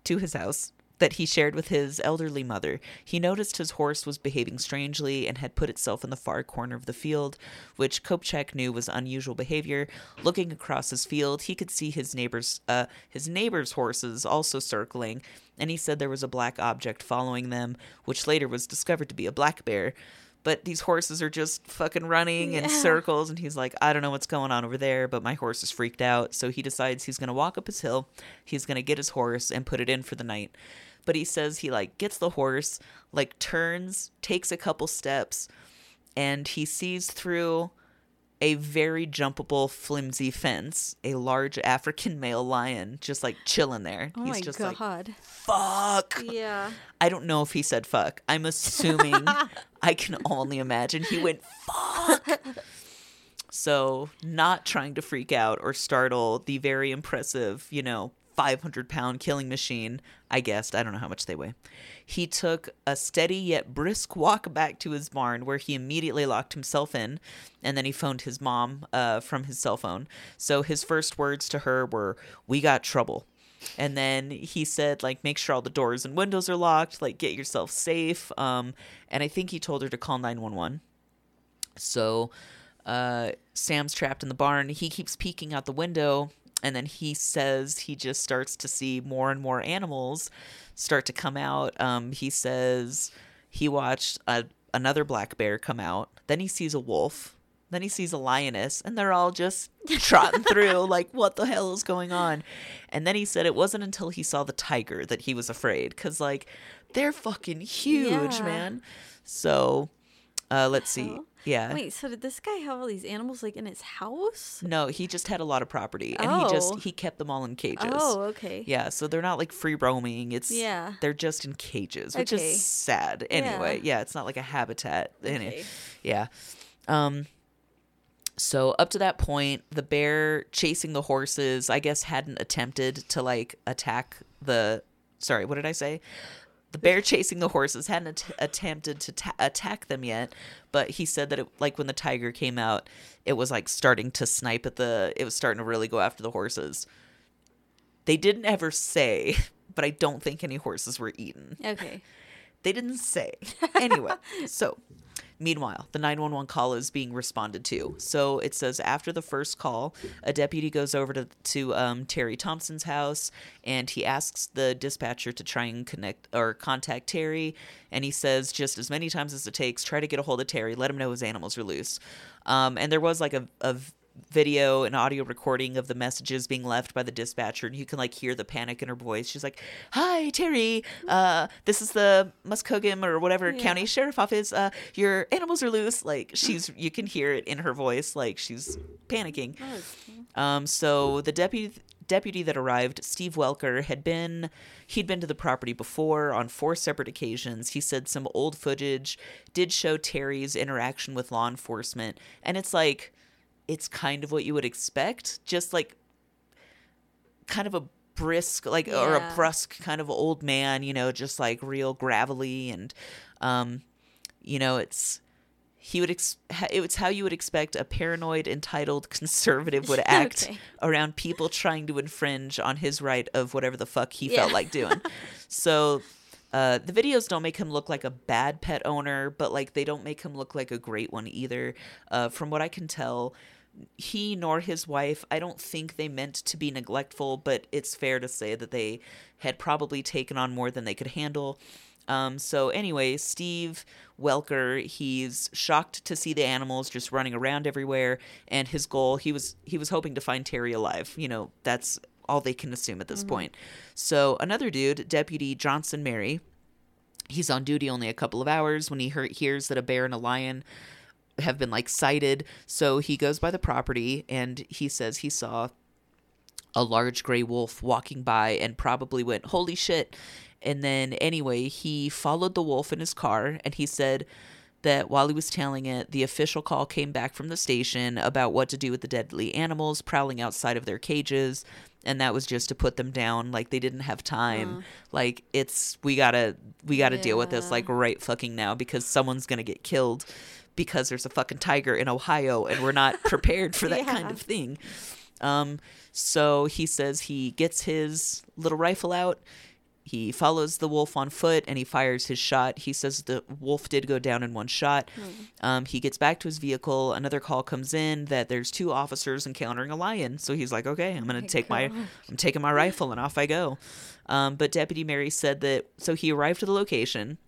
to his house that he shared with his elderly mother. He noticed his horse was behaving strangely and had put itself in the far corner of the field, which Kopchak knew was unusual behavior. Looking across his field, he could see his neighbor's uh, his neighbor's horses also circling, and he said there was a black object following them, which later was discovered to be a black bear. But these horses are just fucking running in circles, and he's like, I don't know what's going on over there, but my horse is freaked out. So he decides he's gonna walk up his hill, he's gonna get his horse and put it in for the night. But he says he like gets the horse, like turns, takes a couple steps, and he sees through a very jumpable, flimsy fence, a large African male lion just like chilling there. Oh he's my just like, god. fuck. yeah. I don't know if he said fuck. I'm assuming I can only imagine he went fuck. So, not trying to freak out or startle the very impressive, you know, 500 pound killing machine, I guessed. I don't know how much they weigh. He took a steady yet brisk walk back to his barn where he immediately locked himself in and then he phoned his mom uh, from his cell phone. So, his first words to her were, We got trouble. And then he said, like, make sure all the doors and windows are locked, like, get yourself safe. Um, and I think he told her to call 911. So uh, Sam's trapped in the barn. He keeps peeking out the window and then he says he just starts to see more and more animals start to come out. Um, he says he watched a, another black bear come out. Then he sees a wolf. Then he sees a lioness, and they're all just trotting through, like, what the hell is going on? And then he said it wasn't until he saw the tiger that he was afraid, because, like, they're fucking huge, Yeah. man. So, uh, let's see. Yeah. Wait, so did this guy have all these animals like in his house? No, he just had a lot of property, and he just Oh. he kept them all in cages. Oh, okay. Yeah, so they're not like free roaming. It's Yeah. they're just in cages, which Okay. is sad. Anyway, yeah. it's not like a habitat. Okay. Yeah. Um so up to that point, the bear chasing the horses, I guess hadn't attempted to like attack the sorry, what did I say? The bear chasing the horses hadn't at- attempted to ta- attack them yet, but he said that it like when the tiger came out, it was like starting to snipe at the it was starting to really go after the horses. They didn't ever say, but I don't think any horses were eaten. Okay. They didn't say. Anyway, so meanwhile, the 911 call is being responded to. So it says after the first call, a deputy goes over to, to um, Terry Thompson's house and he asks the dispatcher to try and connect or contact Terry. And he says, just as many times as it takes, try to get a hold of Terry, let him know his animals are loose. Um, and there was like a, a video and audio recording of the messages being left by the dispatcher and you can like hear the panic in her voice she's like hi terry uh this is the muskogum or whatever Yeah. county sheriff office uh your animals are loose like she's you can hear it in her voice like she's panicking cool. um, so the deputy deputy that arrived, Steve Welker, had been he'd been to the property before on four separate occasions. He said some old footage did show Terry's interaction with law enforcement, and it's like it's kind of what you would expect, just like kind of a brisk like or a brusque kind of old man, you know, just like real gravelly and um you know, it's he would ex- ha- it's how you would expect a paranoid entitled conservative would act Okay. around people trying to infringe on his right of whatever the fuck he felt like doing. so uh, the videos don't make him look like a bad pet owner, but like they don't make him look like a great one either. Uh, from what I can tell, he nor his wife, I don't think they meant to be neglectful, but it's fair to say that they had probably taken on more than they could handle. Um, so anyway, Steve Welker, he's shocked to see the animals just running around everywhere, and his goal, he was he was hoping to find Terry alive. You know, that's all they can assume at this mm-hmm. point. So another dude, Deputy Jonathan Merry, he's on duty only a couple of hours when he hear, hears that a bear and a lion have been like sighted. So he goes by the property and he says he saw a large gray wolf walking by and probably went, Holy shit. And then, anyway, he followed the wolf in his car and he said that while he was telling it, the official call came back from the station about what to do with the deadly animals prowling outside of their cages. And that was just to put them down. Like they didn't have time. Like it's we gotta we gotta deal with this like right fucking now because someone's gonna get killed because there's a fucking tiger in Ohio and we're not prepared for that kind of thing. Um, so he says he gets his little rifle out. He follows the wolf on foot and he fires his shot. He says the wolf did go down in one shot. Um, he gets back to his vehicle. Another call comes in that there's two officers encountering a lion. So he's like, "Okay, I'm gonna my take my. I'm taking my rifle and off I go." Um, but Deputy Merry said that so he arrived to the location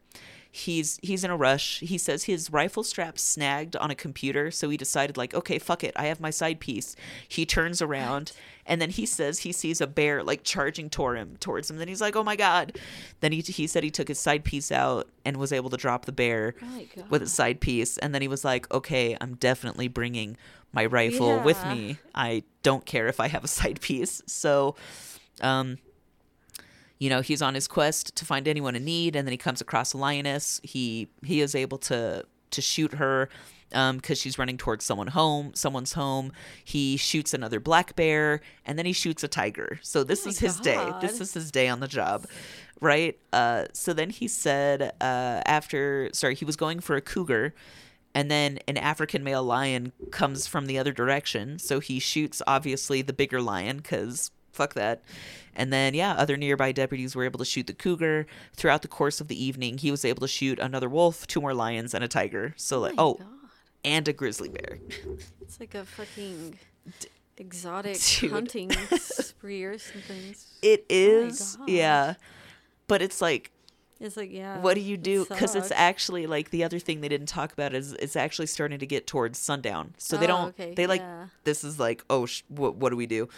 he's he's in a rush. He says his rifle strap snagged on a computer, so he decided like, okay, fuck it, I have my side piece. He turns around and then he says he sees a bear like charging toward him towards him. Then he's like, oh my god. Then he he said he took his side piece out and was able to drop the bear Oh with his side piece. And then he was like, okay, I'm definitely bringing my rifle with me. I don't care if I have a side piece. So, um, you know he's on his quest to find anyone in need and then he comes across a lioness he he is able to to shoot her um because she's running towards someone home someone's home he shoots another black bear and then he shoots a tiger so this Oh is his day this is his day on the job right uh so then he said uh after sorry he was going for a cougar and then an African male lion comes from the other direction. So he shoots, obviously, the bigger lion because fuck that. And then, yeah, other nearby deputies were able to shoot the cougar. Throughout the course of the evening, he was able to shoot another wolf, two more lions, and a tiger. So, like, oh, God. And a grizzly bear. It's like a fucking exotic Dude. hunting spree or something. It is, Oh is, gosh. yeah. But it's like, It's like yeah. what do you do? Because it's actually like the other thing they didn't talk about is it's actually starting to get towards sundown. So they Oh, don't. okay, They like yeah. this is like oh sh- what what do we do?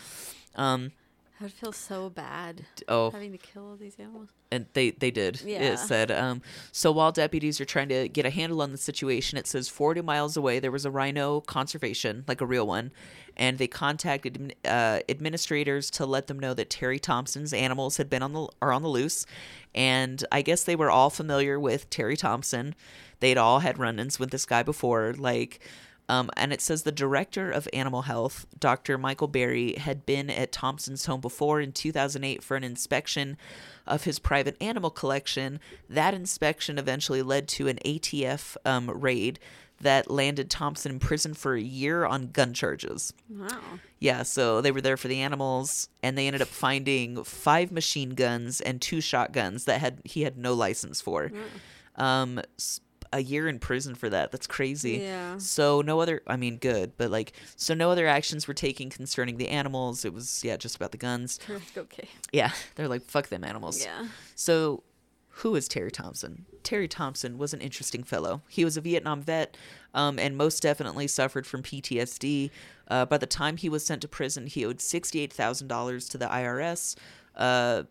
Um I would feel so bad oh having to kill all these animals. and they they did Yeah. it said um so while deputies are trying to get a handle on the situation it says 40 miles away there was a rhino conservation like a real one and they contacted uh, administrators to let them know that terry thompson's animals had been on the are on the loose and i guess they were all familiar with terry thompson they'd all had run-ins with this guy before like um, and it says the director of animal health, Dr. Michael Berry, had been at Thompson's home before in 2008 for an inspection of his private animal collection. That inspection eventually led to an ATF um, raid that landed Thompson in prison for a year on gun charges. Wow. Yeah, so they were there for the animals, and they ended up finding five machine guns and two shotguns that had he had no license for. Um, a year in prison for that. That's crazy. Yeah. So no other. I mean, good, but like, so no other actions were taken concerning the animals. It was yeah, just about the guns. okay. Yeah, they're like fuck them animals. Yeah. So, who is Terry Thompson? Terry Thompson was an interesting fellow. He was a Vietnam vet um, and most definitely suffered from PTSD. Uh, by the time he was sent to prison, he owed $68,000 to the IRS uh,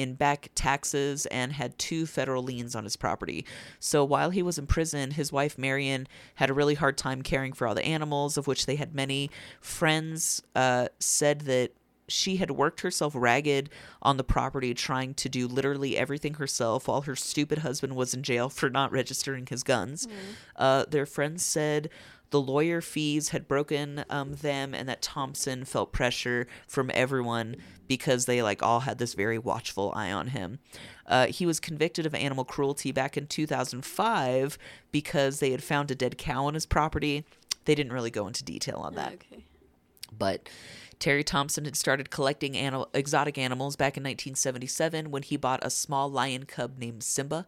in back taxes and had two federal liens on his property. So, while he was in prison, his wife Marion had a really hard time caring for all the animals, of which they had many. Friends uh, said that she had worked herself ragged on the property trying to do literally everything herself while her stupid husband was in jail for not registering his guns. Uh, their friends said the lawyer fees had broken um, them and that Thompson felt pressure from everyone because they like all had this very watchful eye on him. Uh, he was convicted of animal cruelty back in 2005 because they had found a dead cow on his property. They didn't really go into detail on that Okay. but Terry Thompson had started collecting animal, exotic animals back in 1977 when he bought a small lion cub named Simba.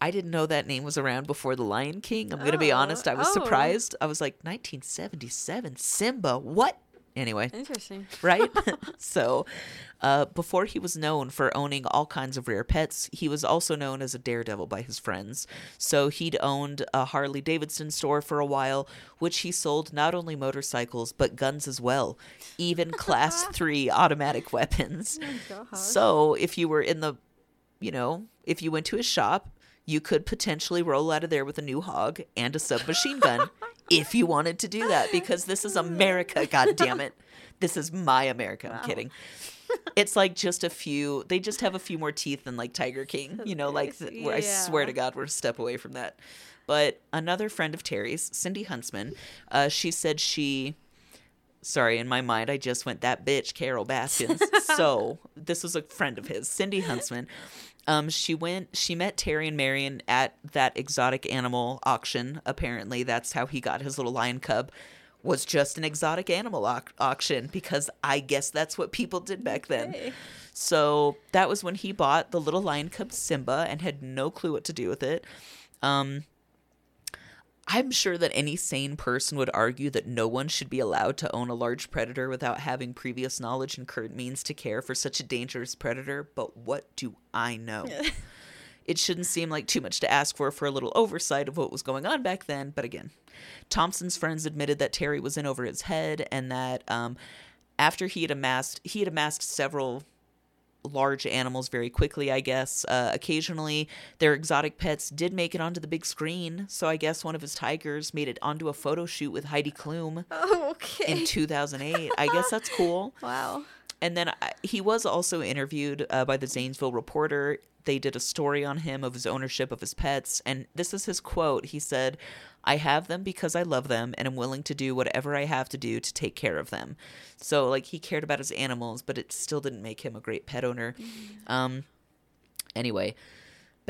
I didn't know that name was around before The Lion King. I'm going to be Oh, honest. I was oh. surprised. I was like, 1977? Simba? What? Anyway, Interesting. right? so, uh, before he was known for owning all kinds of rare pets, he was also known as a daredevil by his friends. So, he'd owned a Harley Davidson store for a while, which he sold not only motorcycles, but guns as well, even class three automatic weapons. gosh. So, if you were in the, you know, if you went to his shop, you could potentially roll out of there with a new hog and a submachine gun if you wanted to do that because this is America, god damn it. This is my America. I'm kidding. It's like just a few they just have a few more teeth than like Tiger King, you know, like th- where I swear to God we're a step away from that. But another friend of Terry's, Cindy Huntsman, uh, she said she sorry, in my mind, I just went that bitch, Carole Baskins. so this was a friend of his, Cindy Huntsman. Um, she went, she met Terry and Marion at that exotic animal auction. Apparently, that's how he got his little lion cub. Was just an exotic animal au- auction because I guess that's what people did back then. So that was when he bought the little lion cub Simba and had no clue what to do with it. Um, I'm sure that any sane person would argue that no one should be allowed to own a large predator without having previous knowledge and current means to care for such a dangerous predator, but what do I know? it shouldn't seem like too much to ask for for a little oversight of what was going on back then, but again, Thompson's friends admitted that Terry was in over his head and that um, after he had amassed he had amassed several large animals very quickly, I guess. Uh, occasionally, their exotic pets did make it onto the big screen. So I guess one of his tigers made it onto a photo shoot with Heidi Klum Oh, okay. in 2008. I guess that's cool. wow. And then I, he was also interviewed uh, by the Zanesville Reporter. They did a story on him of his ownership of his pets. And this is his quote. He said, I have them because I love them and am willing to do whatever I have to do to take care of them. So, like, he cared about his animals, but it still didn't make him a great pet owner. Um, anyway,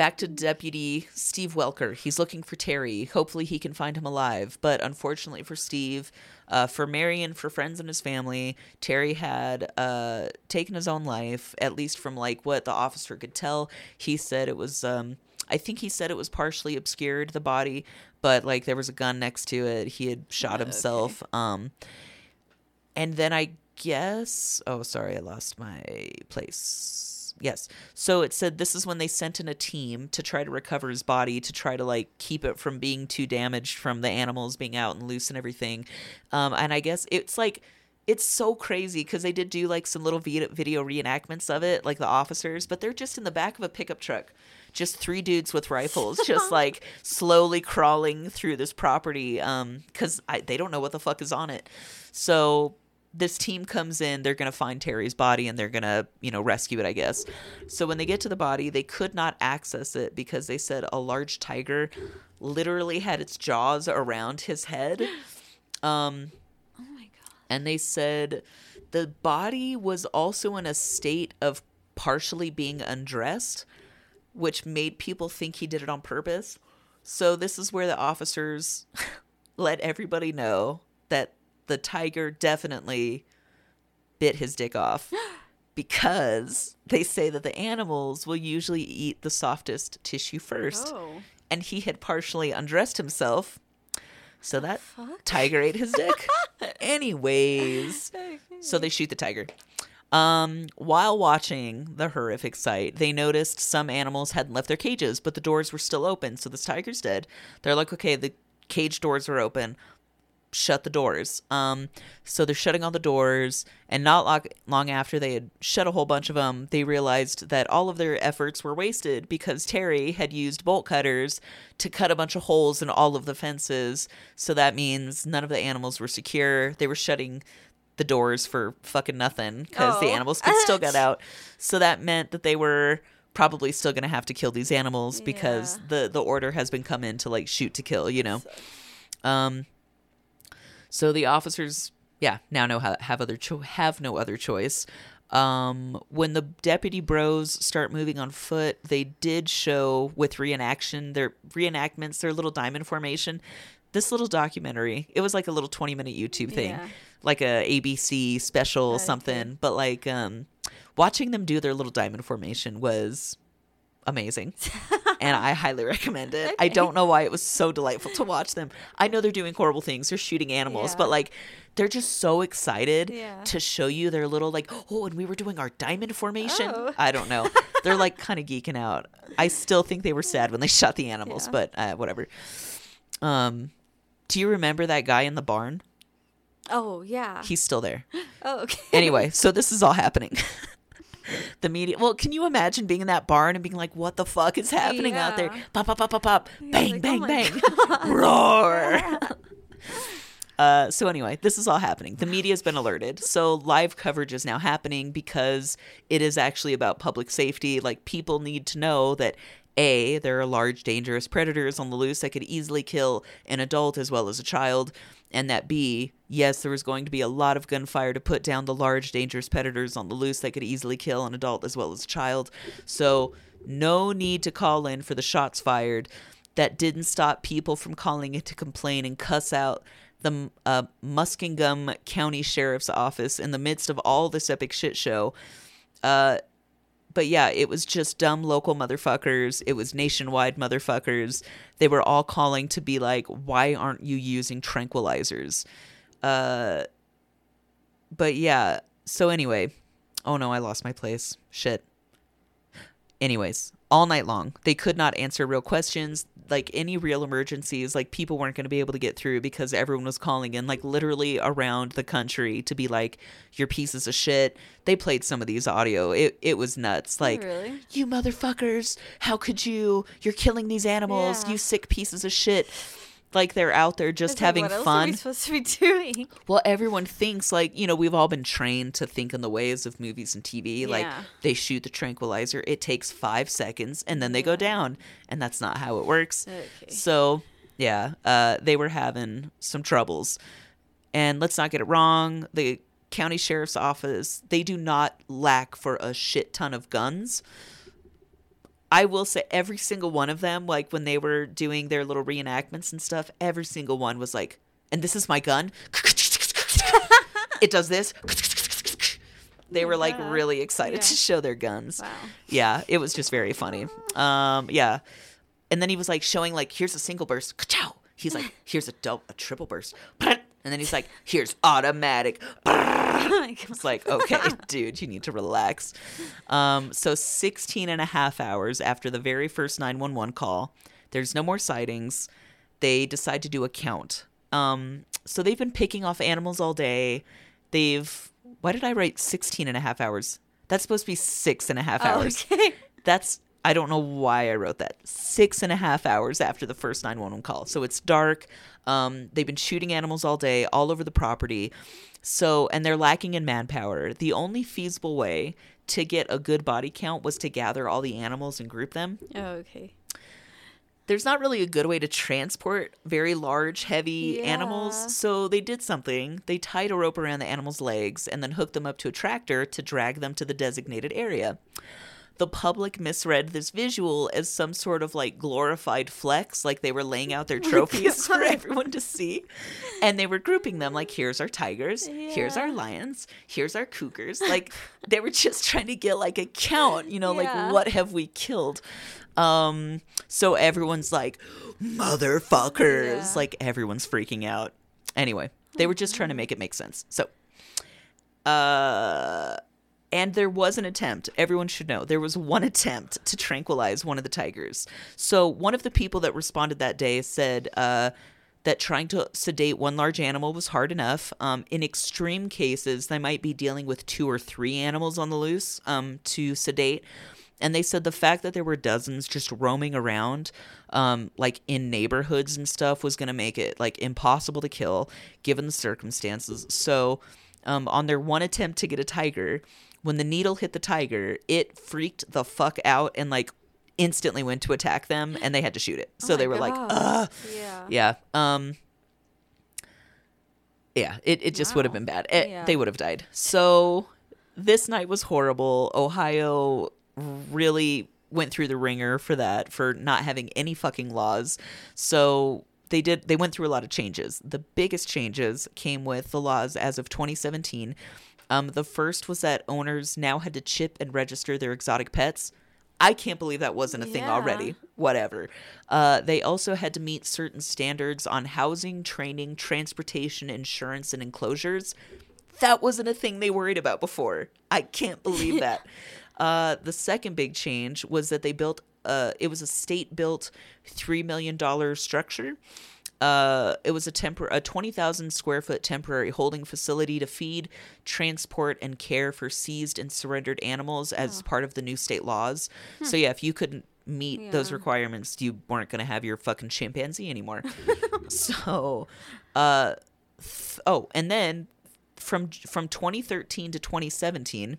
back to Deputy Steve Welker. He's looking for Terry. Hopefully, he can find him alive. But unfortunately for Steve, uh, for Marion, for friends and his family, Terry had uh, taken his own life. At least from like what the officer could tell, he said it was. Um, I think he said it was partially obscured the body, but like there was a gun next to it. He had shot Okay. himself. Um, and then I guess, oh, sorry, I lost my place. Yes. So it said this is when they sent in a team to try to recover his body to try to like keep it from being too damaged from the animals being out and loose and everything. Um, and I guess it's like it's so crazy because they did do like some little video, reenactments of it, like the officers, but they're just in the back of a pickup truck, just three dudes with rifles, just like slowly crawling through this property, um, because they don't know what the fuck is on it. So this team comes in, they're going to find Terry's body and they're going to, you know, rescue it, I guess. So when they get to the body, they could not access it because they said a large tiger literally had its jaws around his head. Um Oh my god. and they said the body was also in a state of partially being undressed, which made people think he did it on purpose. So this is where the officers let everybody know that the tiger definitely bit his dick off because they say that the animals will usually eat the softest tissue first. Oh. And he had partially undressed himself. So that Fuck. tiger ate his dick. Anyways, so they shoot the tiger. Um, while watching the horrific sight, they noticed some animals hadn't left their cages, but the doors were still open. So this tiger's dead. They're like, okay, the cage doors are open. Shut the doors. Um, so they're shutting all the doors, and not long, long after they had shut a whole bunch of them, they realized that all of their efforts were wasted because Terry had used bolt cutters to cut a bunch of holes in all of the fences. So that means none of the animals were secure. They were shutting the doors for fucking nothing because the Oh. animals could still get out. So that meant that they were probably still going to have to kill these animals because the the order has been come in to like shoot to kill, you know. Um so the officers yeah, now know how have other cho- have no other choice. Um, when the deputy bros start moving on foot, they did show with reenaction their reenactments, their little diamond formation. This little documentary, it was like a little twenty minute YouTube thing, Yeah. like a ABC special Okay. something. But like, um, watching them do their little diamond formation was amazing and I highly recommend it. I don't know why it was so delightful to watch them. I know they're doing horrible things, they're shooting animals, Yeah. but like they're just so excited Yeah. to show you their little like, oh, and we were doing our diamond formation. Oh. I don't know. They're like kind of geeking out. I still think they were sad when they shot the animals, Yeah. but uh, whatever. Um, do you remember that guy in the barn? Oh yeah. He's still there. oh okay. Anyway, so this is all happening. the media. Well, can you imagine being in that barn and being like, "What the fuck is happening out there?" Yeah. Pop, pop, pop, pop, pop, bang, like, oh bang, my bang, roar. Uh, so anyway, this is all happening. The media's been alerted. So live coverage is now happening because it is actually about public safety. Like people need to know that a there are large dangerous predators on the loose that could easily kill an adult as well as a child, and that b yes there was going to be a lot of gunfire to put down the large dangerous predators on the loose that could easily kill an adult as well as a child. So no need to call in for the shots fired. That didn't stop people from calling in to complain and cuss out the uh, Muskingum County Sheriff's Office in the midst of all this epic shit show. Uh, but yeah, it was just dumb local motherfuckers. It was nationwide motherfuckers. They were all calling to be like, why aren't you using tranquilizers? Uh, but yeah, so anyway. Oh no, I lost my place. Shit. Anyways, all night long, they could not answer real questions. Like any real emergencies, like people weren't going to be able to get through because everyone was calling in, like literally around the country to be like, "You're pieces of shit." They played some of these audio. It it was nuts. Oh, like, really? you motherfuckers, how could you? You're killing these animals. Yeah. You sick pieces of shit. Like they're out there just like, having what else Are we supposed to be doing? Well, everyone thinks like, you know, we've all been trained to think in the ways of movies and TV. Like they shoot the tranquilizer, it takes five seconds and then they go down. And that's not how it works. Okay. So yeah, uh, they were having some troubles. And let's not get it wrong, the county sheriff's office, they do not lack for a shit ton of guns. I will say every single one of them, like when they were doing their little reenactments and stuff, every single one was like, and this is my gun. it does this. They were like really excited Yeah. to show their guns. Wow. Yeah, it was just very funny. Um, yeah. And then he was like showing like, here's a single burst. Ka-chow. He's like, here's a double, a triple burst. And then he's like, here's automatic. It's like, okay, dude, you need to relax. Um, so 16 and a half hours after the very first 911 call, there's no more sightings. They decide to do a count. Um, so they've been picking off animals all day. They've, why did I write 16 and a half hours? That's supposed to be six and a half hours. Okay. That's I don't know why I wrote that. Six and a half hours after the first 911 call. So it's dark. Um, they've been shooting animals all day, all over the property. So, and they're lacking in manpower. The only feasible way to get a good body count was to gather all the animals and group them. Oh, okay. There's not really a good way to transport very large, heavy Yeah. animals. So they did something. They tied a rope around the animal's legs and then hooked them up to a tractor to drag them to the designated area the public misread this visual as some sort of like glorified flex, like they were laying out their trophies for everyone to see. And they were grouping them like, here's our tigers, here's our lions, here's our cougars. Like they were just trying to get like a count, you know, Yeah. like what have we killed? Um, so everyone's like, motherfuckers. Yeah. Like everyone's freaking out. Anyway, they were just trying to make it make sense. So, uh, and there was an attempt. Everyone should know there was one attempt to tranquilize one of the tigers. So one of the people that responded that day said uh, that trying to sedate one large animal was hard enough. Um, in extreme cases, they might be dealing with two or three animals on the loose um, to sedate. And they said the fact that there were dozens just roaming around, um, like in neighborhoods and stuff, was going to make it like impossible to kill given the circumstances. So, um, on their one attempt to get a tiger, when the needle hit the tiger, it freaked the fuck out and like instantly went to attack them, and they had to shoot it. So Oh they were like, "Ugh." Yeah. Yeah. Um Yeah, it, it just would have been bad. It- Yeah. They would have died. So this night was horrible. Ohio really went through the ringer for that for not having any fucking laws. So they did they went through a lot of changes. The biggest changes came with the laws as of 2017. Um, the first was that owners now had to chip and register their exotic pets. I can't believe that wasn't a thing Yeah. already. Whatever. Uh, they also had to meet certain standards on housing, training, transportation, insurance, and enclosures. That wasn't a thing they worried about before. I can't believe that. Uh, the second big change was that they built. Uh, it was a state-built, three million dollar structure. Uh, it was a tempor- a 20,000 square foot temporary holding facility to feed, transport, and care for seized and surrendered animals as part of the new state laws. So, yeah, if you couldn't meet those requirements, you weren't going to have your fucking chimpanzee anymore. so, uh, th- oh, and then from from 2013 to 2017,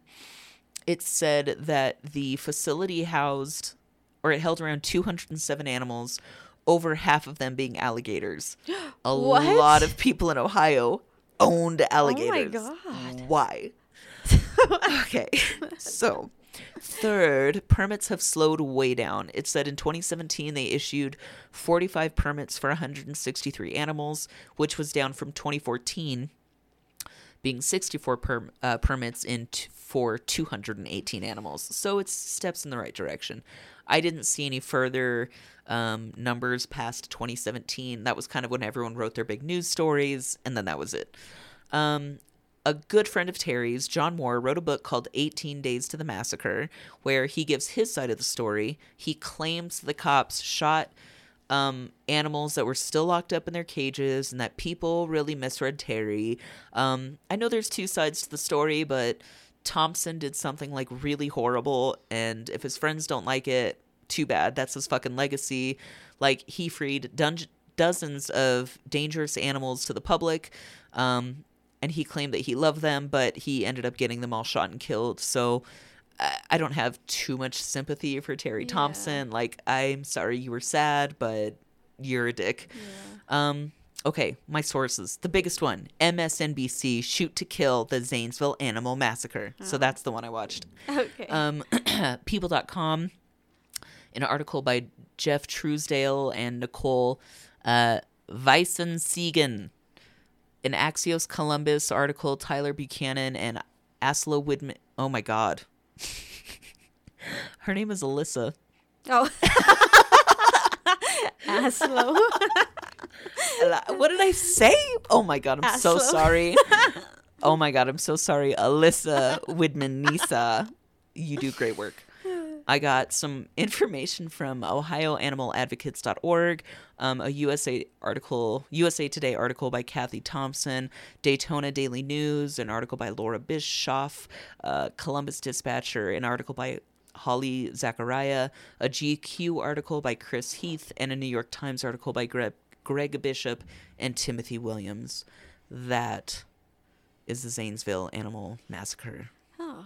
it said that the facility housed or it held around 207 animals, over half of them being alligators. A What? lot of people in Ohio owned alligators. God. Why? okay. So, third, permits have slowed way down. It said in 2017 they issued 45 permits for 163 animals, which was down from 2014 being 64 per, uh, permits in t- for 218 animals. So it's steps in the right direction. I didn't see any further um, numbers past 2017. That was kind of when everyone wrote their big news stories, and then that was it. Um, a good friend of Terry's, John Moore, wrote a book called 18 Days to the Massacre, where he gives his side of the story. He claims the cops shot um, animals that were still locked up in their cages and that people really misread Terry. Um, I know there's two sides to the story, but Thompson did something like really horrible, and if his friends don't like it, too bad. That's his fucking legacy. Like, he freed dun- dozens of dangerous animals to the public. Um, and he claimed that he loved them, but he ended up getting them all shot and killed. So I I don't have too much sympathy for Terry Yeah. Thompson. Like, I'm sorry you were sad, but you're a dick. Um, okay, my sources. The biggest one MSNBC Shoot to Kill the Zanesville Animal Massacre. So that's the one I watched. Okay. Um, People.com, an article by Jeff Truesdell and Nicole uh, Weissensiegen. An Axios Columbus article, Tyler Buchanan and Asla Widman. Oh my God. Her name is Alyssa. oh. Aslo. what did I say? Oh my god, I'm so sorry. oh my god, I'm so sorry, Alyssa Widman Nisa. You do great work. I got some information from OhioAnimalAdvocates.org, um, a USA article, USA Today article by Kathy Thompson, Daytona Daily News, an article by Laura Bischoff, uh, Columbus Dispatcher, an article by Holly Zachariah, a GQ article by Chris Heath, and a New York Times article by Greg, Greg Bishop and Timothy Williams. That is the Zanesville Animal Massacre. Oh,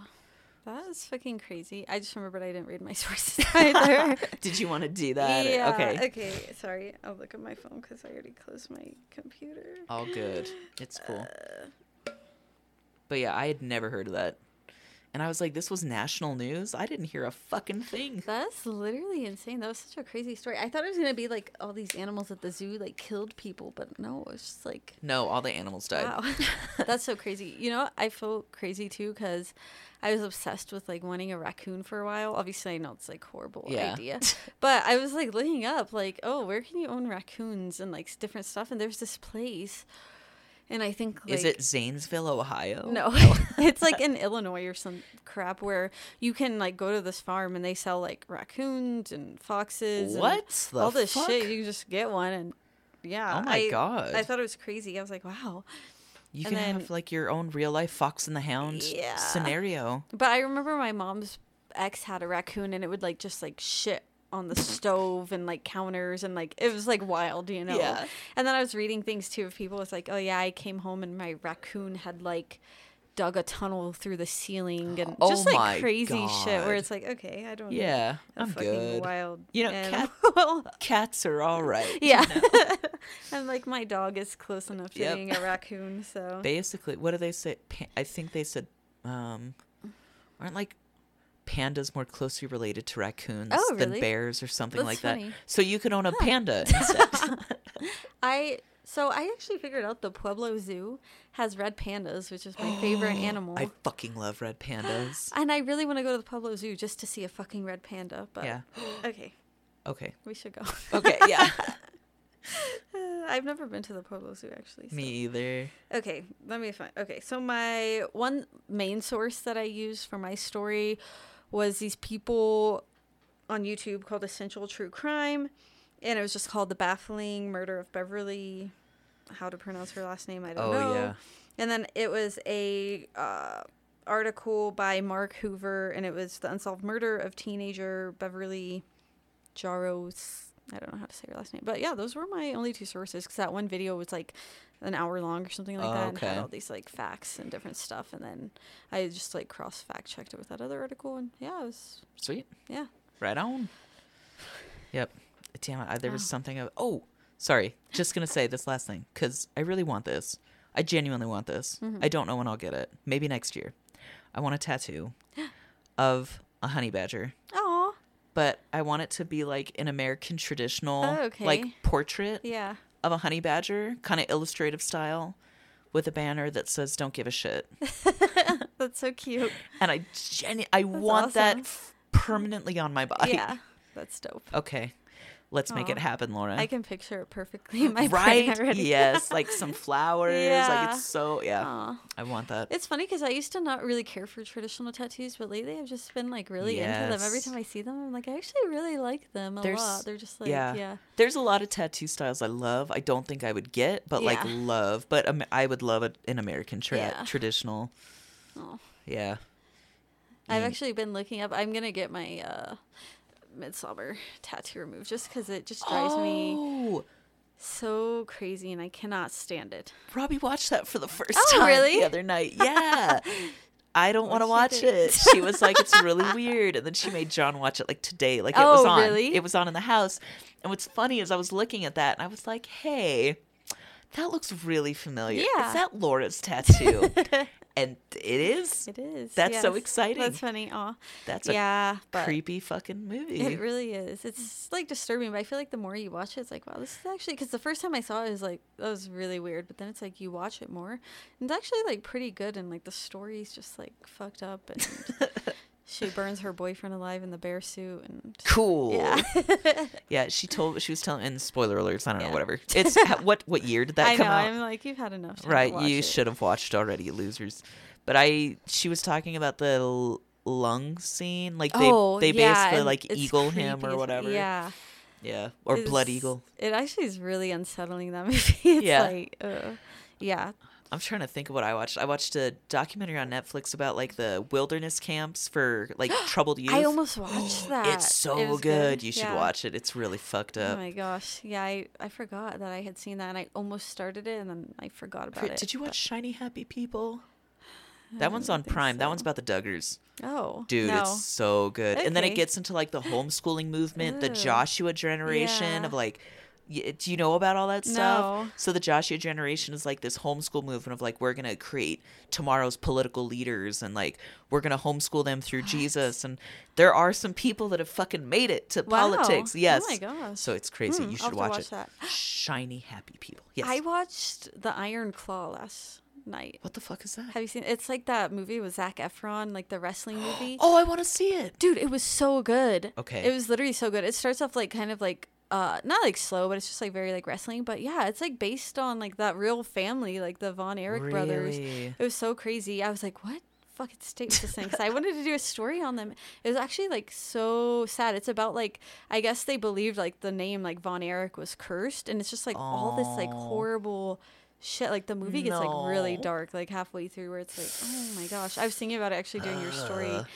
that is fucking crazy. I just remembered I didn't read my sources either. Did you want to do that? or- yeah. Okay. Okay. Sorry. I'll look at my phone because I already closed my computer. All good. It's cool. Uh, But yeah, I had never heard of that. And I was like, this was national news? I didn't hear a fucking thing. That's literally insane. That was such a crazy story. I thought it was gonna be like all these animals at the zoo like killed people, but no, it was just like No, all the animals died. wow, that's so crazy. You know. I feel crazy too because I was obsessed with like wanting a raccoon for a while. Obviously, I know it's like horrible Yeah. idea, but I was like looking up like, oh, where can you own raccoons and like different stuff? And there's this place, and I think like, Is it Zanesville, Ohio? no, it's like in Illinois or some crap where you can like go to this farm and they sell like raccoons and foxes. and What the all this fuck? shit. You can just get one and yeah. Oh my I, God. I thought it was crazy. I was like, wow. You And can have like your own real life Fox and the Hound Yeah. scenario. But I remember my mom's ex had a raccoon and it would like just like shit on the stove and like counters and like it was like wild, you know. Yeah. And then I was reading things too of people. It's like, oh yeah, I came home and my raccoon had like dug a tunnel through the ceiling and Oh just like crazy shit where it's like, okay, I don't know. Yeah, I'm fucking good. wild You know, animal. Cats are all right. yeah. and like my dog is close enough to Yep. being a raccoon, so Basically, what do they say? I think they said, um, aren't like pandas more closely related to raccoons Oh, than bears or something That's like funny. that? So you could own a panda instead. I so I actually figured out the Pueblo Zoo has red pandas, which is my favorite animal. I fucking love red pandas. and I really want to go to the Pueblo Zoo just to see a fucking red panda. But Yeah. okay, Okay. we should go. Okay. Yeah. Uh, I've never been to the Pueblo Zoo actually. so- Me either. Okay, let me find. Okay, so my one main source that I use for my story was these people on YouTube called Essential True Crime, and it was just called "The Baffling Murder of Beverly." How to pronounce her last name? I don't Oh, know. yeah. And then it was a uh, article by Mark Hoover, and it was the unsolved murder of teenager Beverly Jarosz. I don't know how to say her last name, but yeah, those were my only two sources. Because that one video was like an hour long or something like Oh, that, and had all these like facts and different stuff. And then I just like cross fact checked it with that other article, and yeah, it was Sweet. yeah. Right on. Yep. Damn it. I, there was Oh. something. Of, oh, sorry. Just going to say this last thing because I really want this. I genuinely want this. Mm-hmm. I don't know when I'll get it. Maybe next year. I want a tattoo of a honey badger, Oh, but I want it to be like an American traditional, Oh, like portrait yeah. of a honey badger, kind of illustrative style, with a banner that says "Don't give a shit." That's so cute. And I genu- I want that f- permanently on my body. Yeah, that's dope. Okay. Let's make it happen, Laura. I can picture it perfectly in my brain right? already. Yes, like some flowers. Like Yeah. it's so yeah. Aw. I want that. It's funny because I used to not really care for traditional tattoos, but lately I've just been like really into them. Every time I see them, I'm like, I actually really like them a There's- lot. They're just like, yeah. yeah, There's a lot of tattoo styles I love. I don't think I would get, but like love. But um, I would love it an American tra- Yeah. traditional. Oh. Yeah. I've Mm. actually been looking up. I'm gonna get my uh, midsummer tattoo removed just because it just drives me Oh, so crazy and I cannot stand it. Robbie watched that for the first Oh, time really? the other night. Yeah. I don't want to watch it. She was like, it's really weird. And then she made John watch it like today. Like it oh, was Oh, on. really? It was on in the house. And what's funny is I was looking at that and I was like, hey, that looks really familiar. Yeah. Is that Laura's tattoo? and it is. It is. That's so exciting. That's funny. Aw. That's a yeah, creepy fucking movie. It really is. It's like disturbing, but I feel like the more you watch it, it's like, wow, this is actually because the first time I saw it, it was like that was really weird. But then it's like you watch it more, and it's actually like pretty good, and like the story's just like fucked up, and she burns her boyfriend alive in the bear suit and Cool. yeah. Yeah, she told she was telling and spoiler alerts, I don't know, whatever. It's what what year did that I come know. out? I'm like, you've had enough. Right, you should have watched already, you losers. But I she was talking about the l- lung scene, like they oh, they yeah, basically like it's eagle him or whatever. Yeah. Yeah, or blood eagle. It actually is really unsettling that movie. It's Yeah. like, uh, yeah. I'm trying to think of what I watched. I watched a documentary on Netflix about like the wilderness camps for like troubled youth. I almost watched that. It's so It good. was You should Yeah. watch it. It's really fucked oh up. Oh my gosh. Yeah, I, I forgot that I had seen that and I almost started it and then I forgot about Fr- it. Did you but watch Shiny Happy People? That one's on Prime. That one's about the Duggars. Oh. Dude, no. it's so good. And then it gets into like the homeschooling movement, the Joshua generation Yeah. of like do you know about all that stuff? No. So the Joshua generation is like this homeschool movement of like we're going to create tomorrow's political leaders and like we're going to homeschool them through Jesus and there are some people that have fucking made it to Wow. politics. Oh Yes. my gosh. So it's crazy. Hmm, you should watch, watch it. that. Shiny happy people. Yes. I watched The Iron Claw last night. what the fuck is that? Have you seen It's like that movie with Zac Efron, like the wrestling movie. Oh, I want to see it. Dude, it was so good. Okay. It was literally so good. It starts off like kind of like uh not like slow, but it's just like very like wrestling. But yeah, it's like based on like that real family, like the Von Erich brothers. It was so crazy. I was like, what fucking state was this thing? Because I wanted to do a story on them. It was actually like so sad. It's about like I guess they believed like the name like Von Erich was cursed, and it's just like all this like horrible shit. Like the movie gets like really dark like halfway through, where it's like, oh my gosh. I was thinking about it actually doing your story, and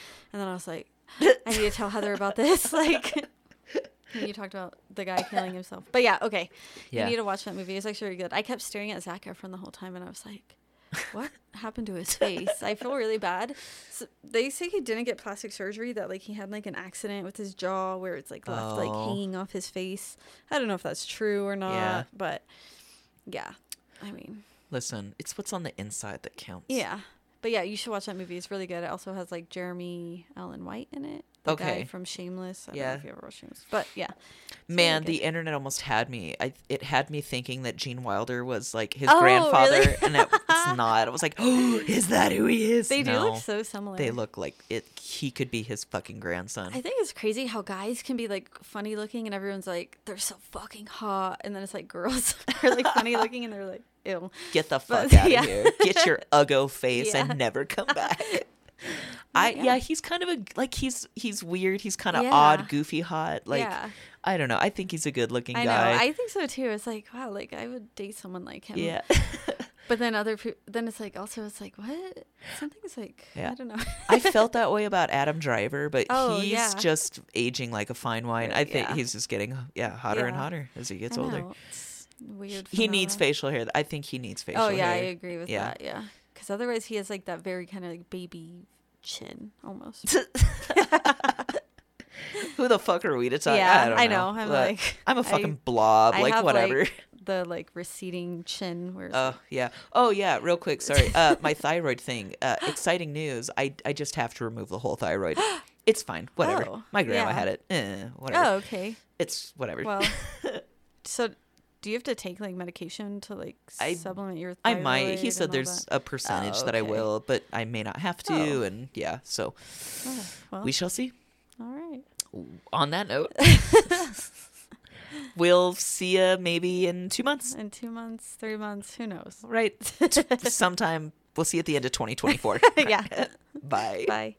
then I was like, I need to tell Heather about this. Like. You talked about the guy killing himself, but yeah, okay. Yeah. You need to watch that movie. It's actually really good. I kept staring at Zac Efron the whole time, and I was like, "What happened to his face?" I feel really bad. So they say he didn't get plastic surgery. That like he had like an accident with his jaw where it's like left like Oh. hanging off his face. I don't know if that's true or not, Yeah. but yeah, I mean, Listen, it's what's on the inside that counts. yeah, but yeah, you should watch that movie. It's really good. It also has like Jeremy Allen White in it. The Okay. guy from Shameless. I don't Yeah. know if you ever watched Shameless, but yeah, Man, good. the internet almost had me. I it had me thinking that Gene Wilder was like his Oh, grandfather, really? and it, it's not. I was like, oh, is that who he is? they do No, look so similar. They look like it. He could be his fucking grandson. I think it's crazy how guys can be like funny looking and everyone's like they're so fucking hot, and then it's like girls are like funny looking and they're like ew. Get the fuck But- out yeah. of here. Get your uggo face Yeah. and never come back. I Yeah. yeah. he's kind of a like he's he's weird. He's kind of Yeah. odd, goofy, hot. Like yeah, I don't know. I think he's a good looking I know. guy. I think so too. It's like wow, like I would date someone like him. yeah. But then other people, then it's like also it's like what something's like Yeah. I don't know. I felt that way about Adam Driver, but Oh, he's yeah. just aging like a fine wine. I think yeah. he's just getting yeah hotter and hotter as he gets I older. it's weird. He needs facial hair. I think he needs oh, facial Oh hair. yeah, I agree with Yeah. that. Yeah, because otherwise he has like that very kind of like baby chin almost. Who the fuck are we to talk? yeah, I, don't I know. know. I'm But like I'm a fucking blob. I like whatever. The like receding chin where Oh yeah. Oh yeah. Real quick. Sorry. Uh, my thyroid thing. Uh, exciting news. I I just have to remove the whole thyroid. It's fine. Whatever. Oh, my grandma yeah. had it. Eh, whatever. Oh, okay. It's whatever. Well, so do you have to take like medication to like I- supplement your? Thyroid? I might. He said there's that? a percentage Oh, that I will, but I may not have to. Oh. And yeah. So Oh, well, we shall see. all right. On that note, we'll see you maybe in two months. In two months, three months, who knows? Right. Sometime. We'll see you at the end of 2024. yeah. Bye. Bye.